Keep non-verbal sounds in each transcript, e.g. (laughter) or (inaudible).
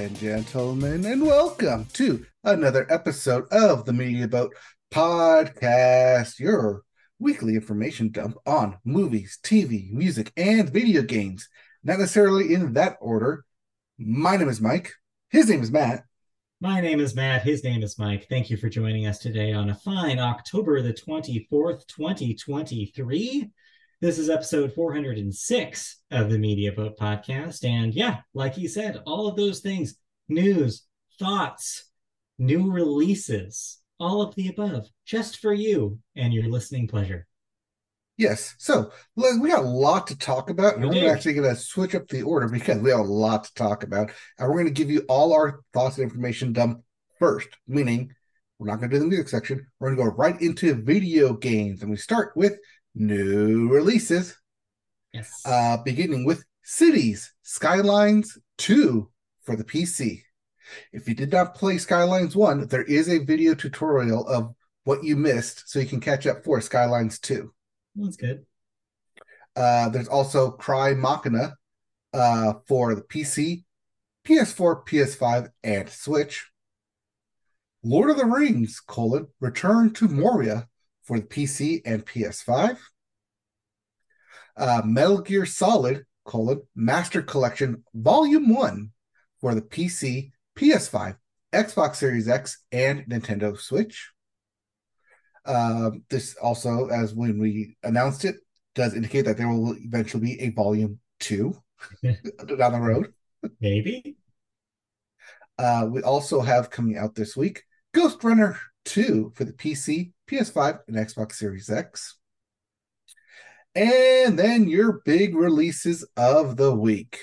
and gentlemen, and welcome to another episode of the Media Boat Podcast, your weekly information dump on movies, TV, music, and video games. Not necessarily in that order. My name is Mike. His name is Matt. My name is Matt. His name is Mike. Thank you for joining us today on a fine October the 24th, 2023. This is episode 406 of the Media Boat podcast. And yeah, like he said, all of those things news, thoughts, new releases, all of the above, just for you and your listening pleasure. Yes. So we got a lot to talk about, and we are actually going to switch up the order because we have a lot to talk about. And we're going to give you all our thoughts and information dump first, meaning we're not going to do the music section. We're going to go right into video games. And we start with new releases. Yes. Uh, beginning with Cities Skylines 2 for the PC. If you did not play Skylines 1, there is a video tutorial of what you missed so you can catch up for Skylines 2. That's good. Uh, there's also Crymachina uh, for the PC, PS4, PS5, and Switch. Lord of the Rings, colon, Return to Moria for the PC and PS5. Uh, Metal Gear Solid, colon, Master Collection Volume 1 for the PC, PS5, Xbox Series X, and Nintendo Switch. Uh, this also, as when we announced it, does indicate that there will eventually be a Volume 2 (laughs) down the road. Maybe. Uh, we also have coming out this week Ghostrunner 2 for the PC, PS5, and Xbox Series X. And then your big releases of the week.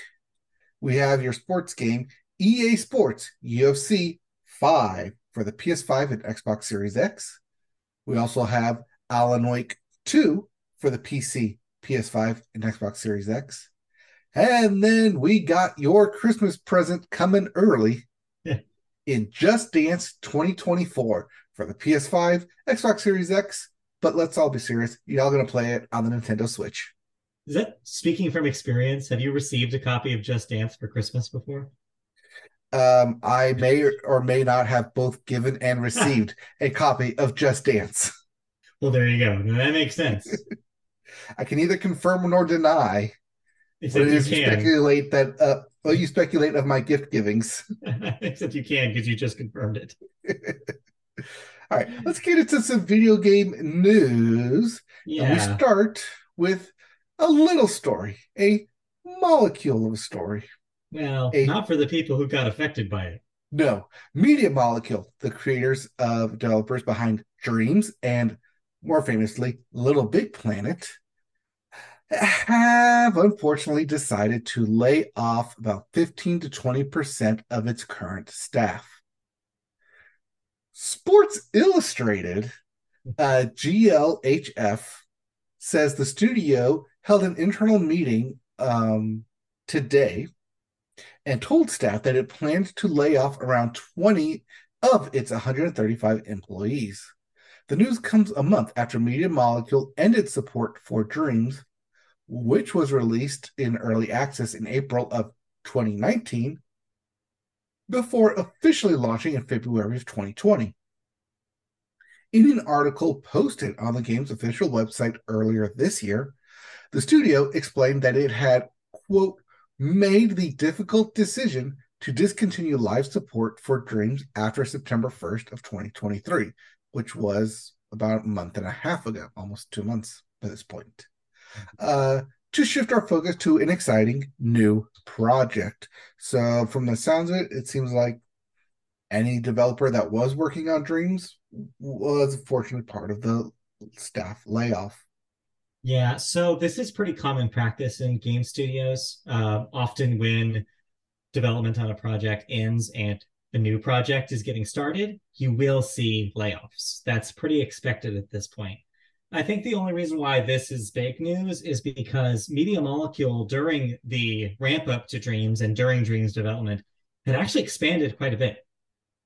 We have your sports game, EA Sports UFC 5 for the PS5 and Xbox Series X. We also have Alan Wake 2 for the PC, PS5, and Xbox Series X. And then we got your Christmas present coming early in Just Dance 2024 for the PS5, Xbox Series X. But let's all be serious. Y'all gonna play it on the Nintendo Switch. Is that speaking from experience? Have you received a copy of Just Dance for Christmas before? Um, I may or may not have both given and received (laughs) a copy of Just Dance. Well, there you go. That makes sense. (laughs) I can neither confirm nor deny. Except it is speculate that uh, well, you speculate of my gift givings. (laughs) Except you can because you just confirmed it. All right, let's get into some video game news. Yeah. And we start with a little story, a molecule of a story. Well, a, not for the people who got affected by it. No, Media Molecule, the creators of developers behind Dreams and more famously LittleBigPlanet, have unfortunately decided to lay off about 15 to 20% of its current staff. Sports Illustrated, uh, GLHF, says the studio held an internal meeting um, today and told staff that it planned to lay off around 20 of its 135 employees. The news comes a month after Media Molecule ended support for Dreams, which was released in early access in April of 2019 before officially launching in February of 2020. In an article posted on the game's official website earlier this year, the studio explained that it had, quote, made the difficult decision to discontinue live support for Dreams after September 1st of 2023, which was about a month and a half ago, almost two months at this point. Uh, to shift our focus to an exciting new project. So, from the sounds of it, it seems like any developer that was working on Dreams was fortunately part of the staff layoff. Yeah, so this is pretty common practice in game studios. Uh, often, when development on a project ends and a new project is getting started, you will see layoffs. That's pretty expected at this point. I think the only reason why this is big news is because Media Molecule, during the ramp up to Dreams and during Dreams development, had actually expanded quite a bit.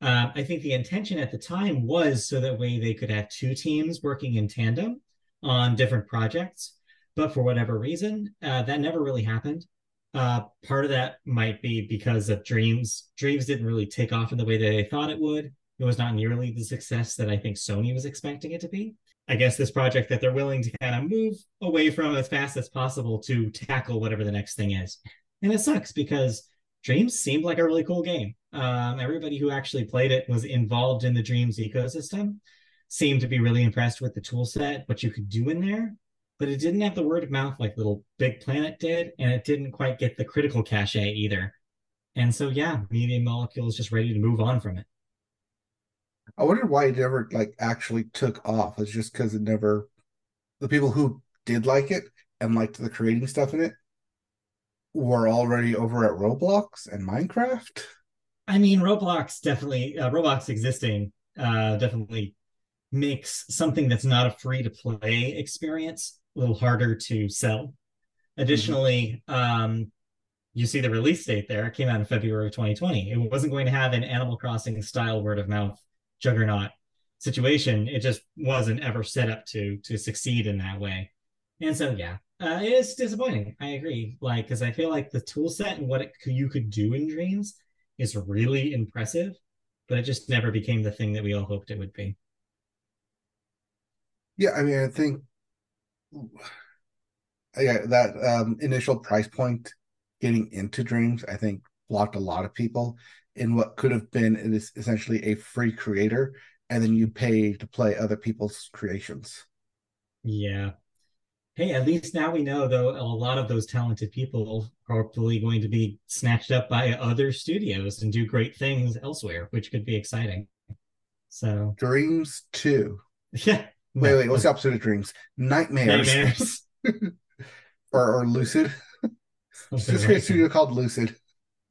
Uh, I think the intention at the time was so that way they could have two teams working in tandem on different projects. But for whatever reason, uh, that never really happened. Uh, part of that might be because of Dreams. Dreams didn't really take off in the way that they thought it would. It was not nearly the success that I think Sony was expecting it to be. I guess this project that they're willing to kind of move away from as fast as possible to tackle whatever the next thing is. And it sucks because Dreams seemed like a really cool game. Um, everybody who actually played it was involved in the Dreams ecosystem, seemed to be really impressed with the tool set, what you could do in there, but it didn't have the word of mouth like Little Big Planet did, and it didn't quite get the critical cachet either. And so, yeah, Media Molecule is just ready to move on from it. I wonder why it never like actually took off. It's just because it never the people who did like it and liked the creating stuff in it were already over at Roblox and Minecraft. I mean, Roblox definitely uh, Roblox existing uh, definitely makes something that's not a free to play experience a little harder to sell. Additionally, mm-hmm. um, you see the release date there. It came out in February of 2020. It wasn't going to have an Animal Crossing style word of mouth juggernaut situation. It just wasn't ever set up to to succeed in that way. And so yeah, uh, it is disappointing. I agree. Like because I feel like the tool set and what it, you could do in Dreams is really impressive, but it just never became the thing that we all hoped it would be. Yeah, I mean, I think yeah, that um, initial price point getting into Dreams, I think blocked a lot of people in what could have been it is essentially a free creator and then you pay to play other people's creations. Yeah. Hey at least now we know though a lot of those talented people are probably going to be snatched up by other studios and do great things elsewhere which could be exciting. So. Dreams too (laughs) yeah. Wait wait what's the opposite of dreams? Nightmares, nightmares. (laughs) or, or lucid. (laughs) It's a studio called lucid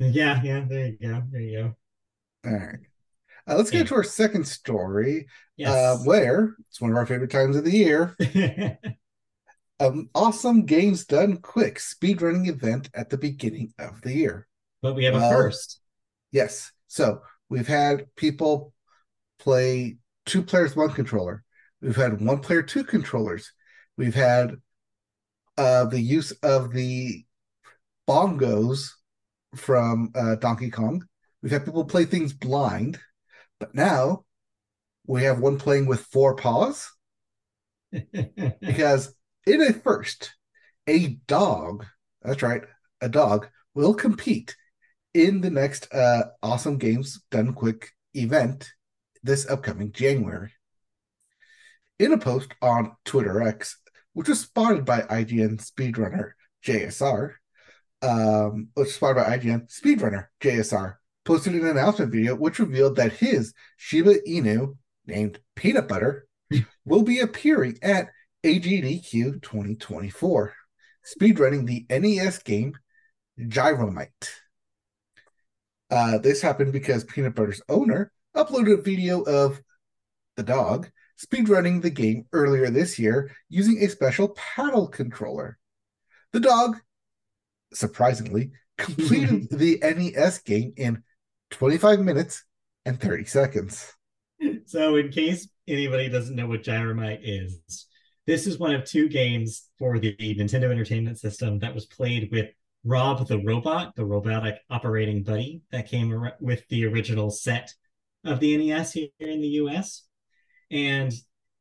yeah, yeah, there you go. There you go. All right. Uh, let's get yeah. to our second story, yes. uh, where it's one of our favorite times of the year. (laughs) um, awesome games done quick speedrunning event at the beginning of the year. But we have a first. Yes. So we've had people play two players, one controller. We've had one player, two controllers. We've had uh, the use of the bongos from uh, Donkey Kong. We've had people play things blind, but now we have one playing with four paws. (laughs) because in a first, a dog, that's right, a dog will compete in the next uh, Awesome Games Done Quick event this upcoming January. In a post on Twitter X, which was spotted by IGN speedrunner JSR, um, which is spotted by IGN, speedrunner JSR posted an announcement video which revealed that his Shiba Inu, named Peanut Butter, (laughs) will be appearing at AGDQ 2024, speedrunning the NES game Gyromite. Uh, this happened because Peanut Butter's owner uploaded a video of the dog speedrunning the game earlier this year using a special paddle controller. The dog surprisingly, completed (laughs) the NES game in 25 minutes and 30 seconds. So, in case anybody doesn't know what Gyromite is, this is one of two games for the Nintendo Entertainment System that was played with Rob the Robot, the robotic operating buddy that came with the original set of the NES here in the US. And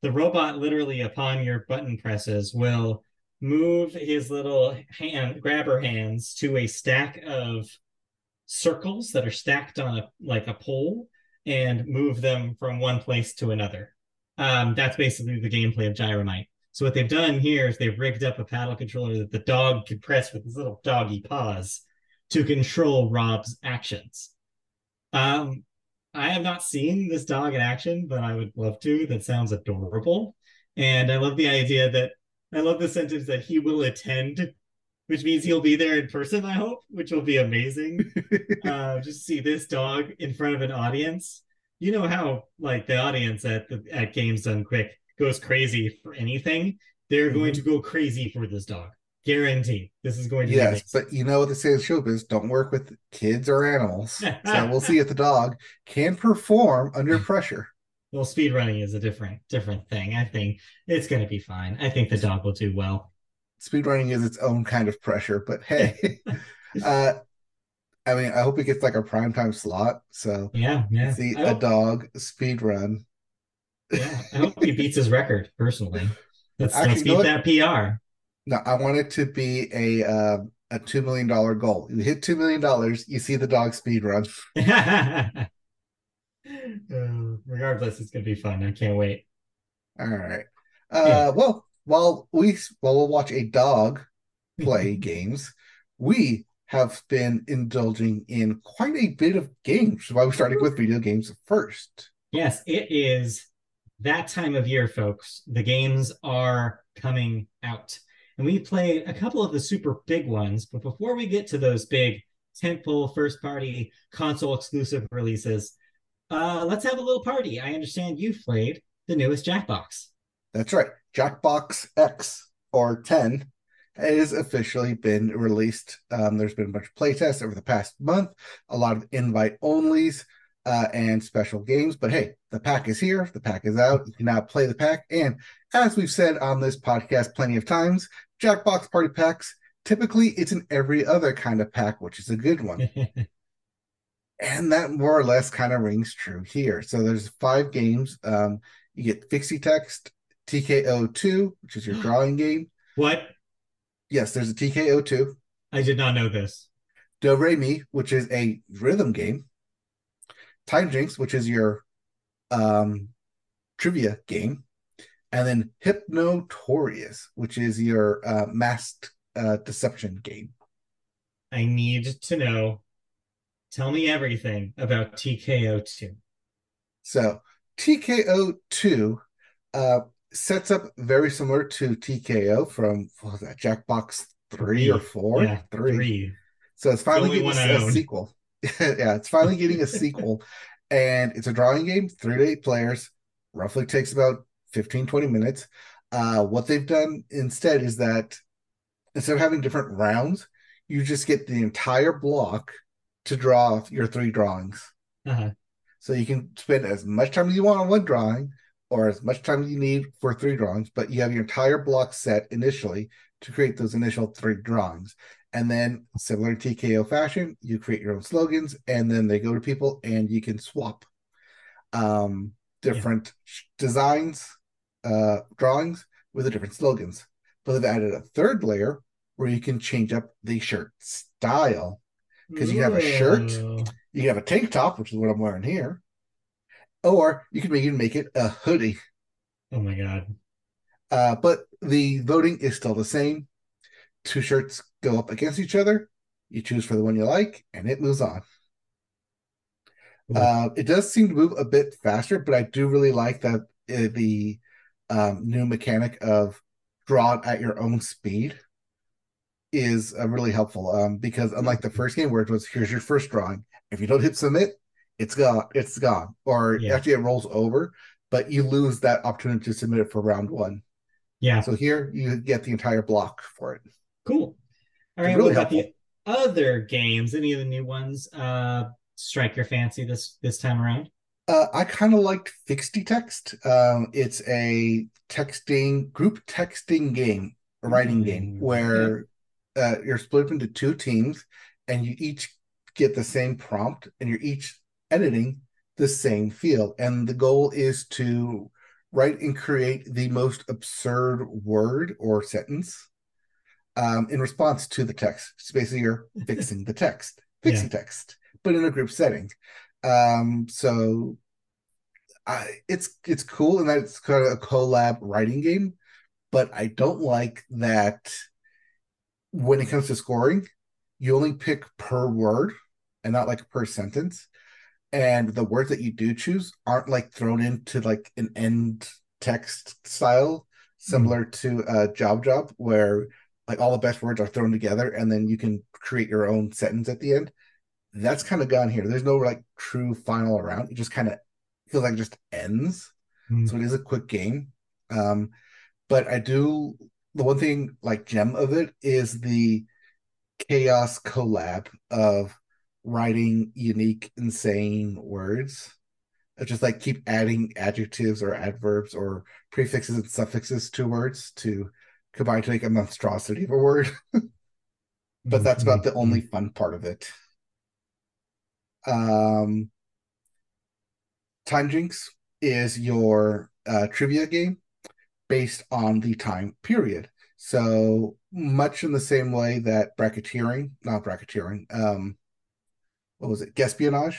the robot, literally, upon your button presses, will move his little hand grabber hands to a stack of circles that are stacked on a like a pole and move them from one place to another. Um, that's basically the gameplay of Gyromite. So what they've done here is they've rigged up a paddle controller that the dog can press with his little doggy paws to control Rob's actions. Um, I have not seen this dog in action, but I would love to. That sounds adorable. And I love the idea that I love the sentence that he will attend, which means he'll be there in person, I hope, which will be amazing. (laughs) uh, just see this dog in front of an audience. You know how like the audience at the at Games Done Quick goes crazy for anything. They're mm-hmm. going to go crazy for this dog. Guaranteed. This is going to yes, but you know what they say in showbiz: don't work with kids or animals. so we'll see if the dog can perform under (laughs) pressure well speed running is a different different thing i think it's going to be fine i think the dog will do well speed running is its own kind of pressure but (laughs) hey (laughs) Uh, I mean, I hope it gets like a prime time slot. So Yeah, yeah. see I a hope, dog speed run. (laughs) yeah. I hope he beats his record personally. Let's let's Actually, you know beat that PR. No, I want it to be a uh, a two million dollar goal. You hit two million dollars, you see the dog speed run. Uh, regardless, it's gonna be fun. I can't wait. All right. Yeah. Uh, well, while we while we'll watch a dog play (laughs) games, we have been indulging in quite a bit of games. Why we started with video games first. Yes, it is that time of year, folks. The games are coming out. And we played a couple of the super big ones. But before we get to those big tentpole first party console exclusive releases, uh, let's have a little party. I understand you've played the newest Jackbox. That's right. Jackbox X or 10 has officially been released. Um, there's been a bunch of playtests over the past month, a lot of invite onlys uh, and special games. But hey, the pack is here, the pack is out. You can now play the pack. And as we've said on this podcast plenty of times, Jackbox Party Packs typically it's in every other kind of pack, which is a good one. (laughs) and that more or less kind of rings true here. So there's five games. Um, you get FixyText, TKO2, which is your (gasps) drawing game. what? Yes, there's a TKO2. I did not know this. Do Re Mi, which is a rhythm game. Time Jinx, which is your um, trivia game. And then Hypnotorious, which is your uh, masked uh, deception game. I need to know. Tell me everything about TKO2. So TKO2 uh, sets up very similar to TKO from what was that Jackbox three or four? Yeah, three. three. So it's finally getting a, I a, a own. sequel. (laughs) yeah, it's finally getting a (laughs) sequel. And it's a drawing game, three to eight players, roughly takes about 15, 20 minutes. Uh, what they've done instead is that instead of having different rounds, you just get the entire block to draw your three drawings. Uh-huh. So you can spend as much time as you want on one drawing or as much time as you need for three drawings, but you have your entire block set initially to create those initial three drawings. And then, similar to TKO fashion, you create your own slogans and then they go to people and you can swap um, different sh- designs, uh, drawings with the different slogans. But they've added a third layer where you can change up the shirt style. 'Cause you have a shirt. You can have a tank top, which is what I'm wearing here, or you can even make it a hoodie. Oh my god. Uh, but the voting is still the same. Two shirts go up against each other. You choose for the one you like, and it moves on. Uh, it does seem to move a bit faster, but I do really like that uh, the um, new mechanic of draw it at your own speed is uh, really helpful. Um, because unlike the first game where it was here's your first drawing, if you don't hit submit, it's gone. It's gone, or Yeah. actually it rolls over, but you lose that opportunity to submit it for round one. Yeah, So here you get the entire block for it. cool. All right, Really what about the other games? Any of the new ones uh strike your fancy this this time around? Uh, I kind of liked FixyText. Um, it's a texting group texting game, a writing game Mm, where uh, you're split up into two teams, and you each get the same prompt, and you're each editing the same field. And the goal is to write and create the most absurd word or sentence um, in response to the text. It's basically you're (laughs) fixing the text, fixing text, but in a group setting. Um, so I, it's it's cool and that it's kind of a collab writing game, but I don't like that when it comes to scoring, you only pick per word and not like per sentence. And the words that you do choose aren't like thrown into like an end text style, similar to uh, Job Job, where like all the best words are thrown together and then you can create your own sentence at the end. That's kind of gone here. There's no like true final round. It just kind of feels like it just ends. Hmm. So it is a quick game. Um, but I do the one thing like gem of it is the chaos collab of writing unique, insane words. Just like keep adding adjectives or adverbs or prefixes and suffixes to words to combine to make a monstrosity of a word. (laughs) but that's about the only fun part of it. Um, Time Jinx is your uh, trivia game based on the time period. So much in the same way that bracketeering, not bracketeering, um, what was it? Guesspionage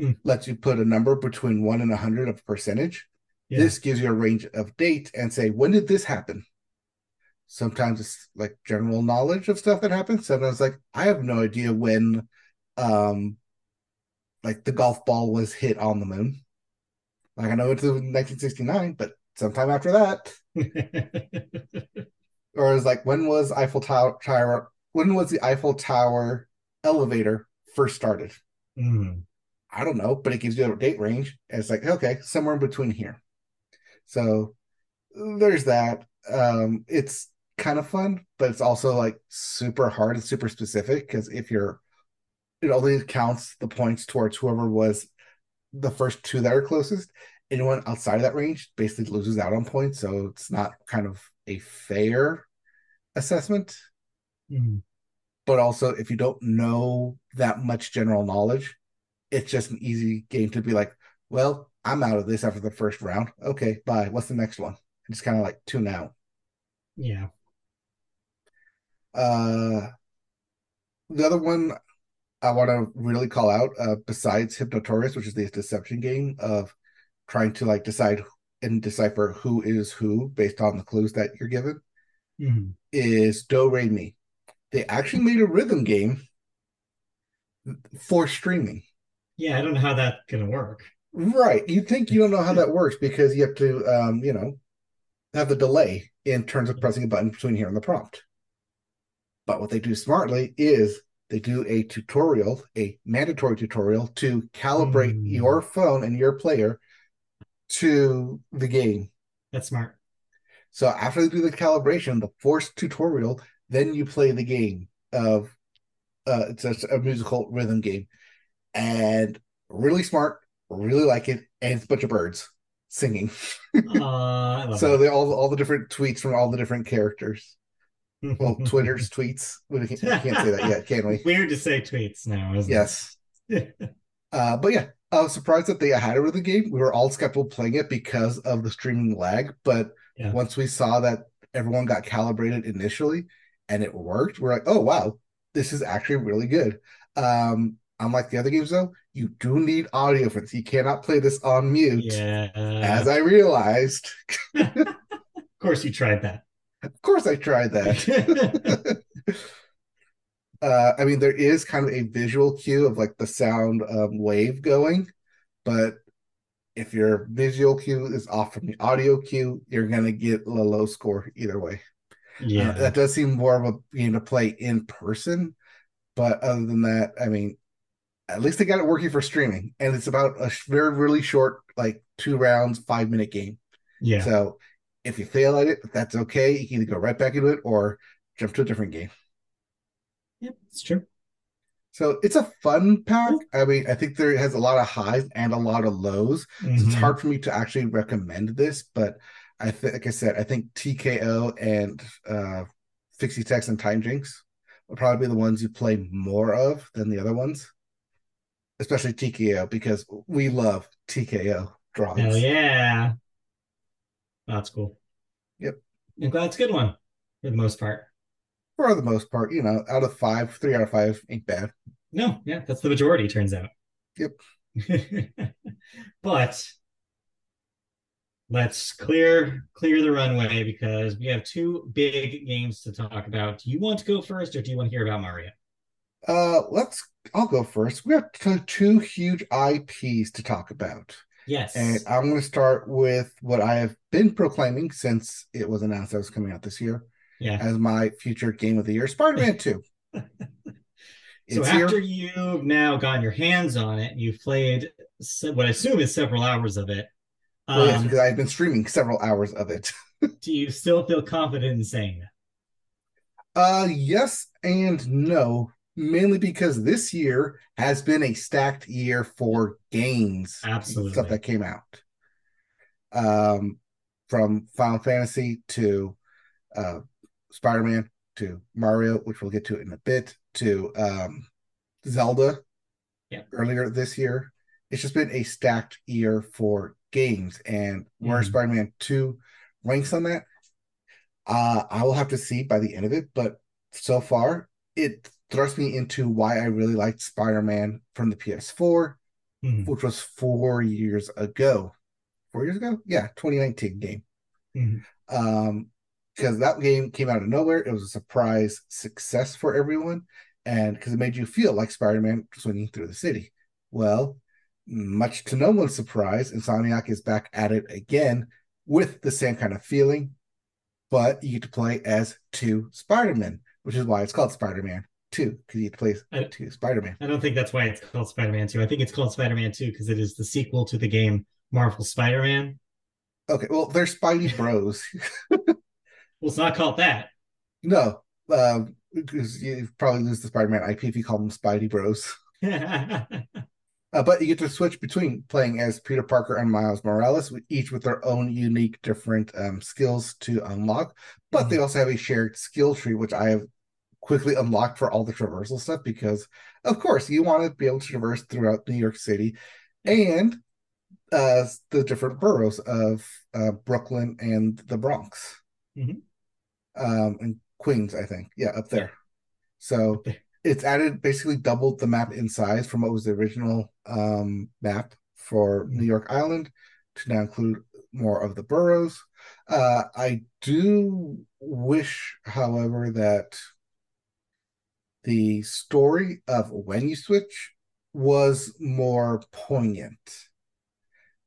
Mm. lets you put a number between one and a hundred of percentage. Yeah. This gives you a range of date and say, when did this happen? Sometimes it's like general knowledge of stuff that happened. Sometimes like I have no idea when um like the golf ball was hit on the moon. Like I know it's in 1969, but sometime after that. (laughs) Or it's like when was Eiffel Tower, Tower when was the Eiffel Tower elevator first started? Mm. I don't know, but it gives you a date range. And it's like, okay, somewhere in between here. So there's that. Um, it's kind of fun, but it's also like super hard and super specific because if you're, it only counts the points towards whoever was the first two that are closest. Anyone outside of that range basically loses out on points. So it's not kind of a fair assessment. Mm. But also, if you don't know that much general knowledge, it's just an easy game to be like, well, I'm out of this after the first round. Okay, bye. What's the next one? And just kind of like tune out. Yeah. Uh, the other one I want to really call out, uh, besides Hypnotorious, which is the deception game of trying to like decide and decipher who is who based on the clues that you're given, Mm. is Do Re Mi. They actually made a rhythm game for streaming. Yeah, I don't know how that's gonna work. Right. You think you don't know how (laughs) that works because you have to, um, you know, have the delay in terms of pressing a button between here and the prompt. But what they do smartly is they do a tutorial, a mandatory tutorial to calibrate Hmm. your phone and your player to the game. That's smart. So after they do the calibration, the forced tutorial, then you play the game of uh it's a, a musical rhythm game. And really smart, really like it, and it's a bunch of birds singing. (laughs) Uh, so they all all the different tweets from all the different characters. Well, (laughs) Twitter's tweets. We can't, we can't say that yet, can we? (laughs) Weird to say tweets now, isn't Yes. it? Yes. uh, but yeah, I was surprised that they had it with the game. We were all skeptical playing it because of the streaming lag. But Yeah. once we saw that everyone got calibrated initially and it worked, we're like, oh wow, this is actually really good. Um, unlike the other games though, you do need audio for this. You cannot play this on mute, yeah. as I realized. (laughs) (laughs) of course, you tried that. Of course, I tried that. (laughs) uh, I mean, there is kind of a visual cue of like the sound um, wave going, but if your visual cue is off from the audio cue, you're gonna get a low score either way. Uh, yeah. that does seem more of a game to play in person, but other than that, I mean, at least they got it working for streaming, and it's about a very really short, like two rounds, five minute game. yeah. So if you fail at it, that's okay. You can either go right back into it or jump to a different game. Yep, it's true. So it's a fun pack. I mean, I think there has a lot of highs and a lot of lows. So it's Mhm. hard for me to actually recommend this, but I think, like I said, I think TKO and uh, FixyText and Time Jinx will probably be the ones you play more of than the other ones, especially TKO because we love TKO drawings. Hell yeah. That's cool. Yep. I'm glad it's a good one for the most part. For the most part, you know, out of five, three out of five ain't bad. No, yeah, that's the majority, turns out. Yep. (laughs) but let's clear clear the runway because we have two big games to talk about. Do you want to go first or do you want to hear about Mario? Uh, let's. I'll go first. We have two huge IPs to talk about, Yes. and I'm going to start with what I have been proclaiming since it was announced that was coming out this year yeah. as my future game of the year, Spider-Man Two. (laughs) So after here. you've now gotten your hands on it, you've played what I assume is several hours of it. Well, yes, Um, because I've been streaming several hours of it. (laughs) do you still feel confident in saying that? Uh, yes and no, mainly because this year has been a stacked year for games, Absolutely. stuff that came out. Um, from Final Fantasy to uh, Spider-Man, to Mario, which we'll get to in a bit, to um, Zelda yeah. earlier this year. It's just been a stacked year for games, and where mm. Spider-Man Two ranks on that, uh, I will have to see by the end of it. But so far, it thrust me into why I really liked Spider-Man from the PS4, mm-hmm. which was four years ago. Four years ago, yeah, 2019 game. Mm-hmm. Um, because that game came out of nowhere. It was a surprise success for everyone, and because it made you feel like Spider-Man swinging through the city. Well, much to no one's surprise, Insomniac is back at it again with the same kind of feeling, but you get to play as two Spider-Men, which is why it's called Spider-Man 2, because you get to play as two Spider-Man. I don't think that's why it's called Spider-Man 2. I think it's called Spider-Man 2 because it is the sequel to the game Marvel Spider-Man. Okay, well, they're Spidey Bros. (laughs) well, it's not called that. No, um, because you probably lose the Spider-Man IP if you call them Spidey Bros. (laughs) Uh, but you get to switch between playing as Peter Parker and Miles Morales, each with their own unique, different um, skills to unlock. But mm-hmm. they also have a shared skill tree, which I have quickly unlocked for all the traversal stuff because, of course, you want to be able to traverse throughout New York City and uh, the different boroughs of uh, Brooklyn and the Bronx, mm-hmm. Um, and Queens, I think. Yeah, up there. So it's added basically doubled the map in size from what was the original um, map for New York Island to now include more of the boroughs. Uh, I do wish, however, that the story of when you switch was more poignant.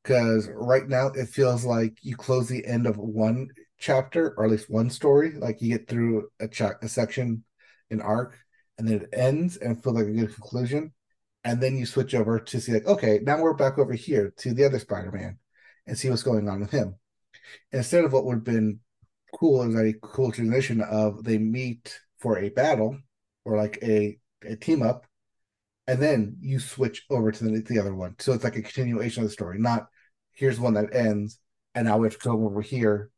Because right now it feels like you close the end of one chapter, or at least one story, like you get through a, ch- a section, an arc, and then it ends and feels like a good conclusion. And then you switch over to see like, okay, now we're back over here to the other Spider-Man and see what's going on with him. Instead of what would have been cool is a cool transition of they meet for a battle or like a, a team up, and then you switch over to the, the other one. So it's like a continuation of the story, not here's one that ends, and now we have to go over here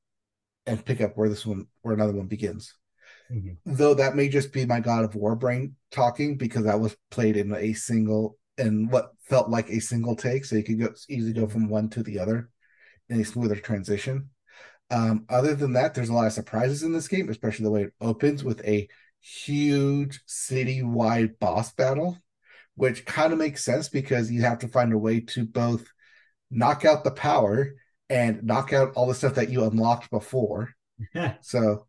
and pick up where this one where another one begins. Mm-hmm. Though that may just be my God of War brain talking because that was played in a single and what felt like a single take, so you could go easily go from one to the other in a smoother transition. Um, other than that, there's a lot of surprises in this game, especially the way it opens with a huge city-wide boss battle, which kind of makes sense because you have to find a way to both knock out the power and knock out all the stuff that you unlocked before. Yeah. (laughs) so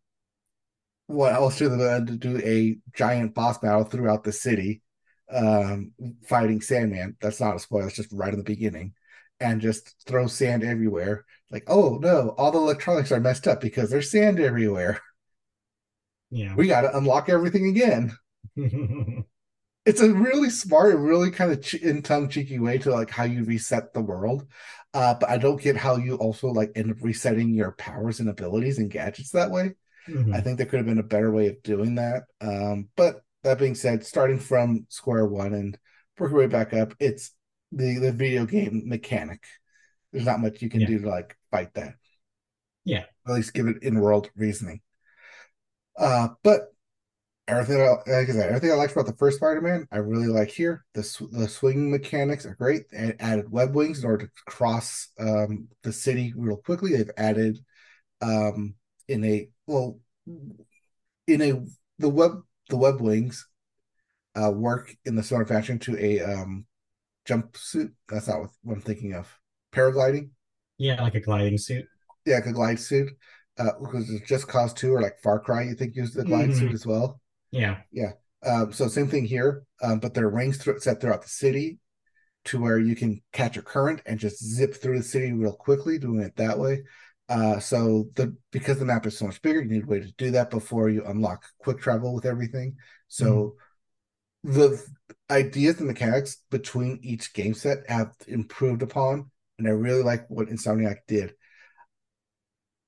what else do they to do a giant boss battle throughout the city, um, fighting Sandman? That's not a spoiler. It's just right in the beginning, and just throw sand everywhere. Like, oh no, all the electronics are messed up because there's sand everywhere. Yeah, we got to unlock everything again. (laughs) it's a really smart, really kind of in tongue cheeky way to like how you reset the world. Uh, but I don't get how you also like end up resetting your powers and abilities and gadgets that way. Mm-hmm. I think there could have been a better way of doing that. Um, but that being said, starting from square one and working way back up, it's the the video game mechanic. There's not much you can yeah. do to like fight that. Yeah, at least give it in world reasoning. Uh, but everything, like I said, everything I liked about the first Spider-Man, I really like here. The sw- the swinging mechanics are great. They added web wings in order to cross um, the city real quickly. They've added um, in a well in a the web the web wings uh, work in the similar fashion to a um, jumpsuit. That's not what I'm thinking of. Paragliding. Yeah, like a gliding suit. Yeah, like a glide suit. Uh, because it's just cause two or like Far Cry, you think used the glide mm-hmm. suit as well. Yeah, yeah. Um, so same thing here, um, but there are rings th- set throughout the city to where you can catch a current and just zip through the city real quickly, doing it that way. Uh, so the because the map is so much bigger, you need a way to do that before you unlock quick travel with everything. So mm. the ideas and mechanics between each game set have improved upon, and I really like what Insomniac did.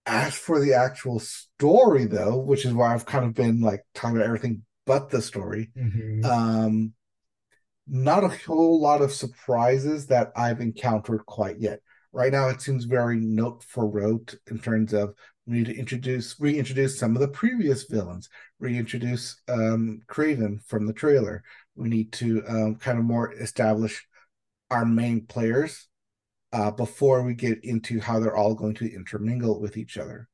As for the actual story, though, which is why I've kind of been like talking about everything but the story, mm-hmm. um, not a whole lot of surprises that I've encountered quite yet right now it seems very note for rote in terms of We need to introduce reintroduce some of the previous villains, reintroduce um, Kraven from the trailer. We need to um, kind of more establish our main players uh, before we get into how they're all going to intermingle with each other.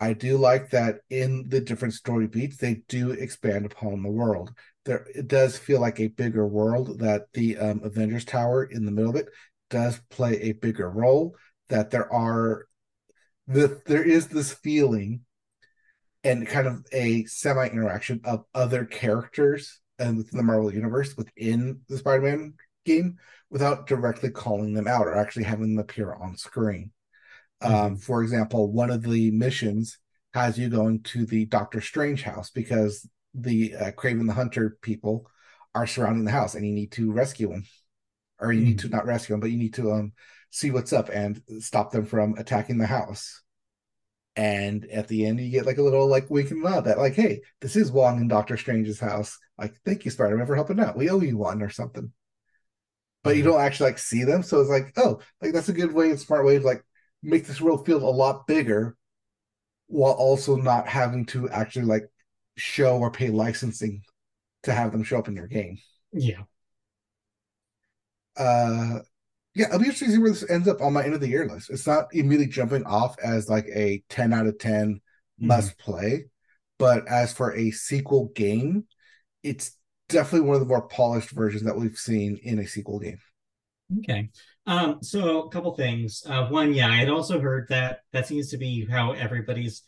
I do like that in the different story beats, they do expand upon the world. There, it does feel like a bigger world that the um, Avengers Tower in the middle of it does play a bigger role. That there are, the there is this feeling, and kind of a semi interaction of other characters and within the Marvel universe within the Spider-Man game without directly calling them out or actually having them appear on screen. Um, mm-hmm. Um, for example, one of the missions has you going to the Doctor Strange house because the uh, Kraven the Hunter people are surrounding the house and you need to rescue them. Or you mm-hmm. need to not rescue them, but you need to um, see what's up and stop them from attacking the house. And at the end, you get like a little like wink and nod that like, hey, this is Wong in Doctor Strange's house. Like, thank you, Spider Man, for helping out. We owe you one or something. But you don't actually like see them, so it's like, oh, like that's a good way, a smart way to like make this world feel a lot bigger while also not having to actually like show or pay licensing to have them show up in your game. Yeah. Uh yeah, I'll be interested to see where this ends up on my end of the year list. It's not immediately jumping off as like a 10 out of 10 mm-hmm. must play, but as for a sequel game, it's definitely one of the more polished versions that we've seen in a sequel game. Okay. Um, so a couple things. Uh, one, yeah, I had also heard that that seems to be how everybody's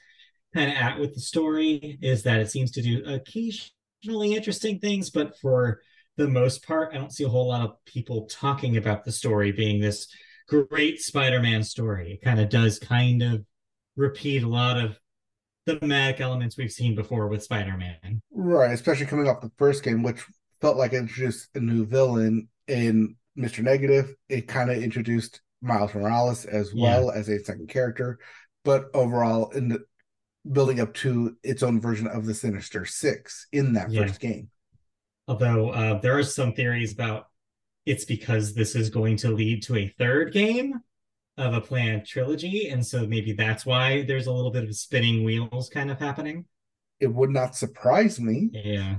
kind of at with the story is that it seems to do occasionally interesting things, but for the most part, I don't see a whole lot of people talking about the story being this great Spider-Man story. It kind of does kind of repeat a lot of thematic elements we've seen before with Spider-Man. Right, especially coming off the first game, which felt like it introduced a new villain in Mr. Negative. It kind of introduced Miles Morales as well yeah. as a second character, but overall, in the building up to its own version of the Sinister Six in that yeah. first game. Although uh, there are some theories about it's because this is going to lead to a third game of a planned trilogy, and so maybe that's why there's a little bit of spinning wheels kind of happening. It would not surprise me. Yeah.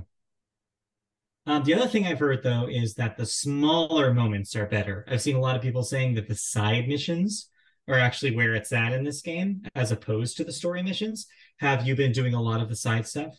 Um, the other thing I've heard though is that the smaller moments are better. I've seen a lot of people saying that the side missions are actually where it's at in this game, as opposed to the story missions. Have you been doing a lot of the side stuff?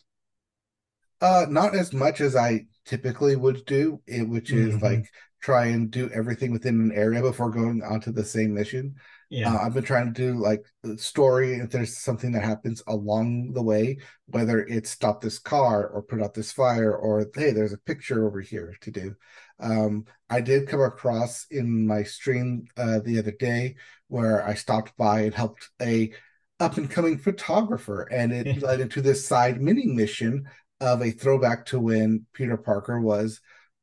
Uh, not as much as I typically would do, which is mm-hmm. like try and do everything within an area before going onto the same mission. Yeah. Uh, I've been trying to do like story. If there's something that happens along the way, whether it's stop this car or put out this fire, or hey, there's a picture over here to do. Um, I did come across in my stream uh, the other day where I stopped by and helped a up and coming photographer, and it (laughs) led into this side mini mission of a throwback to when Peter Parker was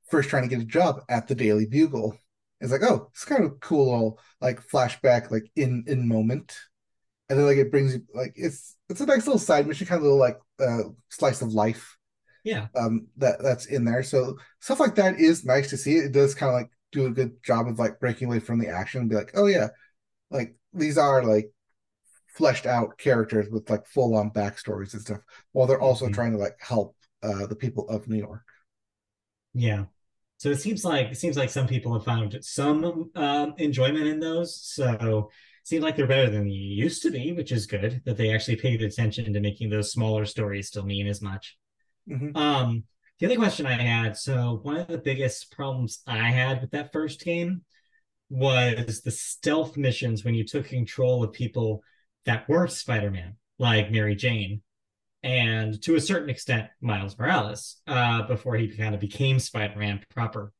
first trying to get a job at the Daily Bugle it's like, oh, it's kind of cool little like flashback, like in in moment, and then like it brings you like it's it's a nice little side mission, kind of little like uh, slice of life. Yeah. Um, that that's in there. So stuff like that is nice to see. It does kind of like do a good job of like breaking away from the action and be like, oh yeah, like these are like fleshed out characters with like full on backstories and stuff, while they're also mm-hmm. trying to like help uh the people of New York. Yeah. So it seems like it seems like some people have found some um, enjoyment in those. So it seems like they're better than they used to be, which is good that they actually paid attention to making those smaller stories still mean as much. Mm-hmm. Um, the other question I had, so one of the biggest problems I had with that first game was the stealth missions when you took control of people that were Spider-Man, like Mary Jane and to a certain extent Miles Morales uh, before he kind of became Spider-Man proper.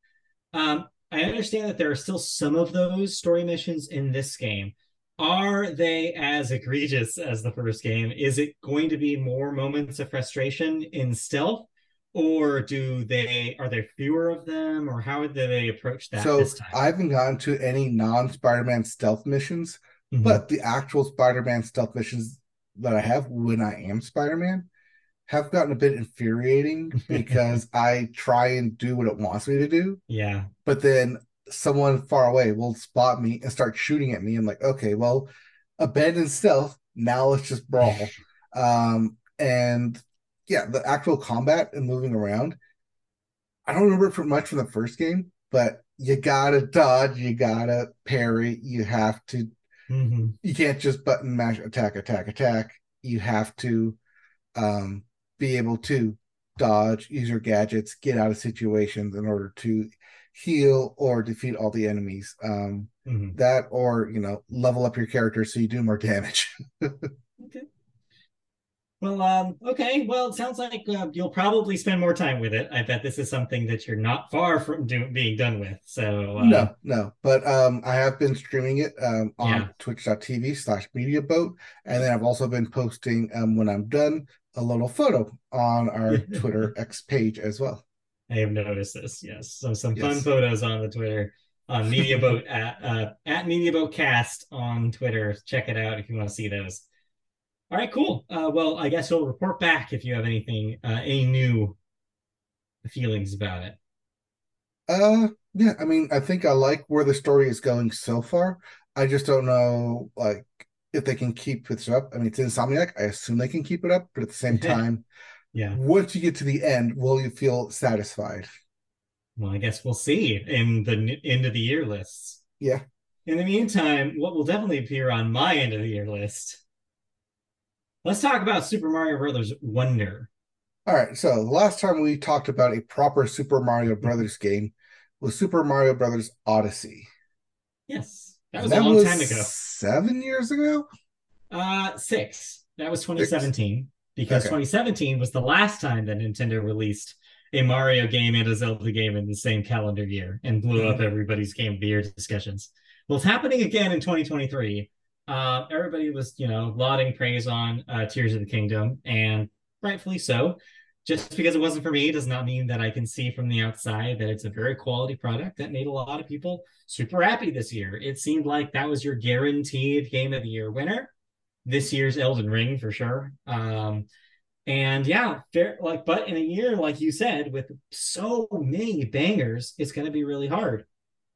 Um, I understand that there are still some of those story missions in this game. Are they as egregious as the first game? Is it going to be more moments of frustration in stealth, or do they are there fewer of them, or how do they approach that? So I haven't gotten to any non-Spider-Man stealth missions, mm-hmm. but the actual Spider-Man stealth missions that I have when I am Spider Man have gotten a bit infuriating (laughs) because I try and do what it wants me to do. Yeah. But then someone far away will spot me and start shooting at me. I'm like, okay, well, abandon stealth Now let's just brawl. (laughs) um, and yeah, the actual combat and moving around. I don't remember it much from the first game, but you gotta dodge, you gotta parry, you have to. Mm-hmm. You can't just button mash attack, attack, attack. You have to um, be able to dodge, use your gadgets, get out of situations in order to heal or defeat all the enemies. Um, mm-hmm. That or you know level up your character so you do more (laughs) damage. okay. Well, um, okay. Well, it sounds like uh, you'll probably spend more time with it. I bet this is something that you're not far from do- being done with. So uh... no, no. But um, I have been streaming it um, on yeah. Twitch.tv slash Media Boat, and then I've also been posting um, when I'm done a little photo on our (laughs) Twitter X page as well. I have noticed this. Yes, so some yes. fun photos on the Twitter on Media Boat (laughs) at uh, at Media Boat Cast on Twitter. Check it out if you want to see those. All right, cool. Uh, well, I guess we'll report back if you have anything, uh, any new feelings about it. Uh, yeah. I mean, I think I like where the story is going so far. I just don't know, like, if they can keep this up. I mean, it's Insomniac. I assume they can keep it up, but at the same (laughs) time, yeah. Once you get to the end, will you feel satisfied? Well, I guess we'll see in the end of the year lists. Yeah. In the meantime, what will definitely appear on my end of the year list Let's talk about Super Mario Brothers Wonder. All right. So the last time we talked about a proper Super Mario Brothers game was Super Mario Brothers Odyssey. Yes. That was a long was time ago. Seven years ago? Uh six. That was 2017. Six. Because okay. 2017 was the last time that Nintendo released a Mario game and a Zelda game in the same calendar year and blew mm-hmm. up everybody's game of the year discussions. Well, it's happening again in 2023 uh, everybody was, you know, lauding praise on uh, Tears of the Kingdom, and rightfully so. Just because it wasn't for me does not mean that I can see from the outside that it's a very quality product that made a lot of people super happy this year. It seemed like that was your guaranteed Game of the Year winner. This year's Elden Ring for sure. Um, and yeah, fair, like, but in a year, like you said, with so many bangers, it's going to be really hard.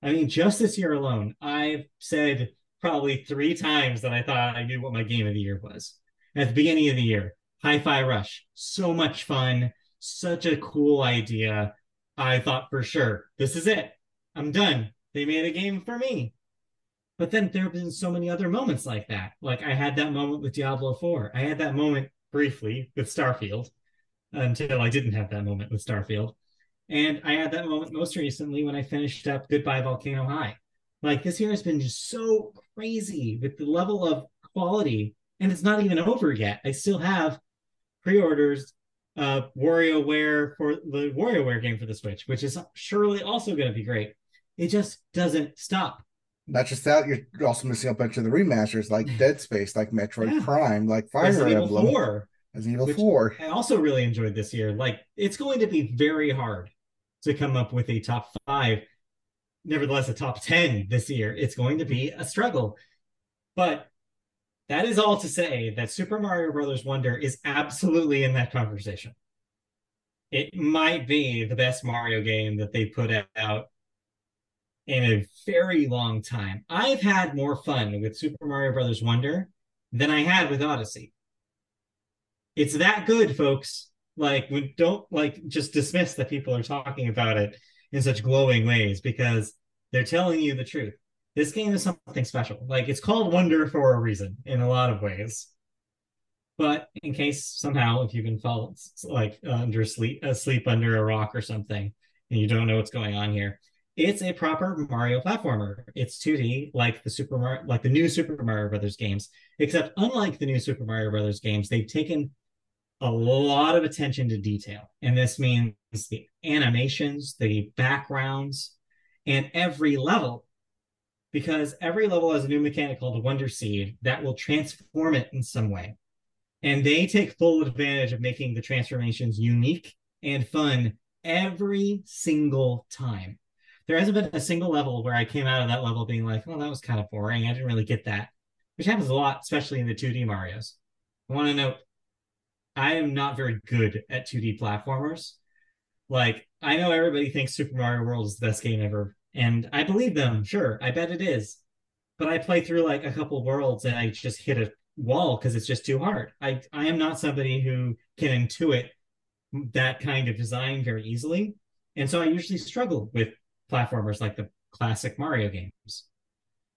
I mean, just this year alone, I've said probably three times that I thought I knew what my game of the year was. At the beginning of the year, Hi-Fi Rush, so much fun, such a cool idea. I thought for sure, this is it. I'm done. They made a game for me. But then there have been so many other moments like that. Like I had that moment with Diablo 4. I had that moment briefly with Starfield until I didn't have that moment with Starfield. And I had that moment most recently when I finished up Goodbye Volcano High. Like this year has been just so crazy with the level of quality, and it's not even over yet. I still have pre-orders uh WarioWare for the WarioWare game for the Switch, which is surely also going to be great. It just doesn't stop. Not just that, you're also missing a bunch of the remasters like Dead Space, like Metroid yeah. Prime, like Fire Resident Emblem, Evil 4, Resident Evil 4. I also really enjoyed this year. Like it's going to be very hard to come up with a top five nevertheless a top 10 this year. It's going to be a struggle. But that is all to say that Super Mario Brothers Wonder is absolutely in that conversation. It might be the best Mario game that they put out in a very long time. I've had more fun with Super Mario Brothers Wonder than I had with Odyssey. It's that good, folks. Like, don't like just dismiss that people are talking about it in such glowing ways because they're telling you the truth. This game is something special. Like it's called Wonder for a reason in a lot of ways. But in case somehow if you've been falling like uh, under sleep asleep under a rock or something and you don't know what's going on here, it's a proper Mario platformer. It's 2D like the Super Mario like the new Super Mario Brothers games, except unlike the new Super Mario Brothers games, they've taken a lot of attention to detail. And this means the animations, the backgrounds, and every level. Because every level has a new mechanic called the Wonder Seed that will transform it in some way. And they take full advantage of making the transformations unique and fun every single time. There hasn't been a single level where I came out of that level being like, oh, that was kind of boring. I didn't really get that, which happens a lot, especially in the 2D Marios. I want to note I am not very good at 2D platformers. Like, I know everybody thinks Super Mario World is the best game ever, and I believe them. Sure, I bet it is. But I play through like a couple worlds and I just hit a wall because it's just too hard. I I am not somebody who can intuit that kind of design very easily, and so I usually struggle with platformers like the classic Mario games.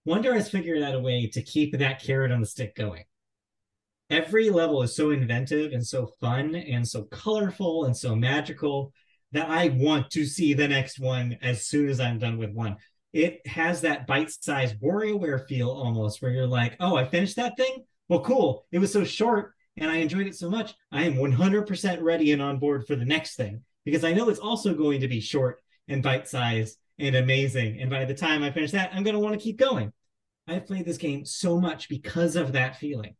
Wonder has figured out a way to keep that carrot on the stick going. Every level is so inventive and so fun and so colorful and so magical that I want to see the next one as soon as I'm done with one. It has that bite-sized WarioWare feel almost, where you're like, "Oh, I finished that thing. Well, cool. It was so short, and I enjoyed it so much. I am 100% ready and on board for the next thing because I know it's also going to be short and bite-sized and amazing. And by the time I finish that, I'm going to want to keep going. I've played this game so much because of that feeling.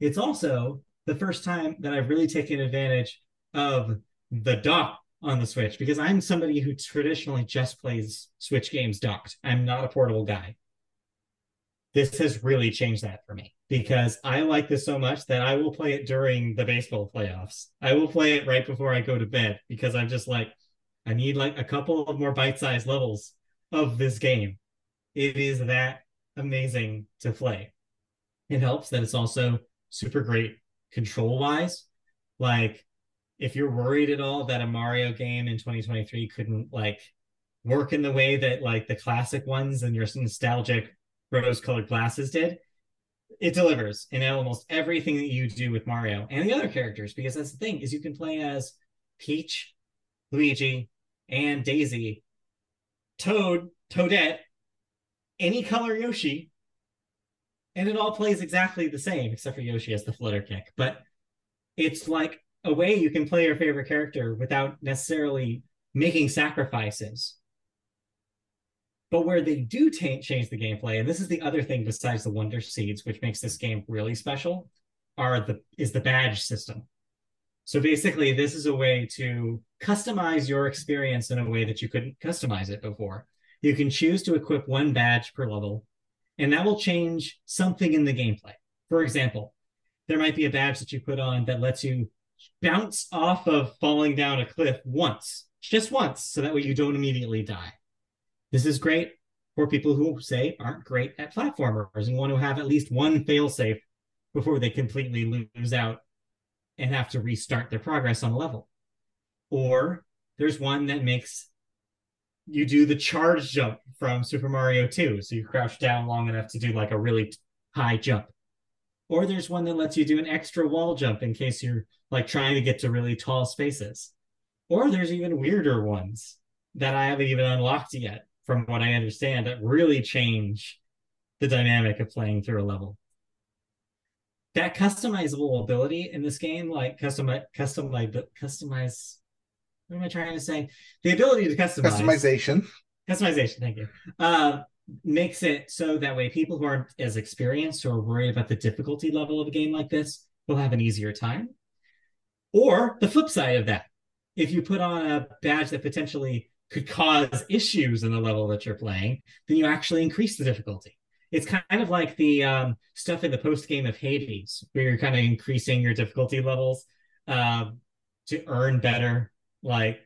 It's also the first time that I've really taken advantage of the dock on the Switch because I'm somebody who traditionally just plays Switch games docked. I'm not a portable guy. This has really changed that for me because I like this so much that I will play it during the baseball playoffs. I will play it right before I go to bed because I'm just like, I need like a couple of more bite sized levels of this game. It is that amazing to play. It helps that it's also super great control wise. Like, if you're worried at all that a Mario game in 2023 couldn't like work in the way that like the classic ones and your nostalgic rose colored glasses did, it delivers in almost everything that you do with Mario and the other characters. Because that's the thing is you can play as Peach, Luigi, and Daisy, Toad, Toadette, any color Yoshi, and it all plays exactly the same, except for Yoshi has the flutter kick. But it's like a way you can play your favorite character without necessarily making sacrifices. But where they do t- change the gameplay, and this is the other thing besides the Wonder Seeds, which makes this game really special, are the is the badge system. So basically, this is a way to customize your experience in a way that you couldn't customize it before. You can choose to equip one badge per level, and that will change something in the gameplay. For example, there might be a badge that you put on that lets you bounce off of falling down a cliff once, just once, so that way you don't immediately die. This is great for people who say aren't great at platformers and want to have at least one failsafe before they completely lose out and have to restart their progress on a level. Or there's one that makes you do the charge jump from Super Mario 2. So you crouch down long enough to do like a really high jump. Or there's one that lets you do an extra wall jump in case you're like trying to get to really tall spaces. Or there's even weirder ones that I haven't even unlocked yet, from what I understand, that really change the dynamic of playing through a level that customizable ability in this game, like custom custom like customize. What am I trying to say? The ability to customize customization. Customization. Thank you. Uh, makes it so that way people who aren't as experienced or worried about the difficulty level of a game like this will have an easier time. Or the flip side of that, if you put on a badge that potentially could cause issues in the level that you're playing, then you actually increase the difficulty it's kind of like the um, stuff in the post game of Hades, where you're kind of increasing your difficulty levels uh, to earn better, like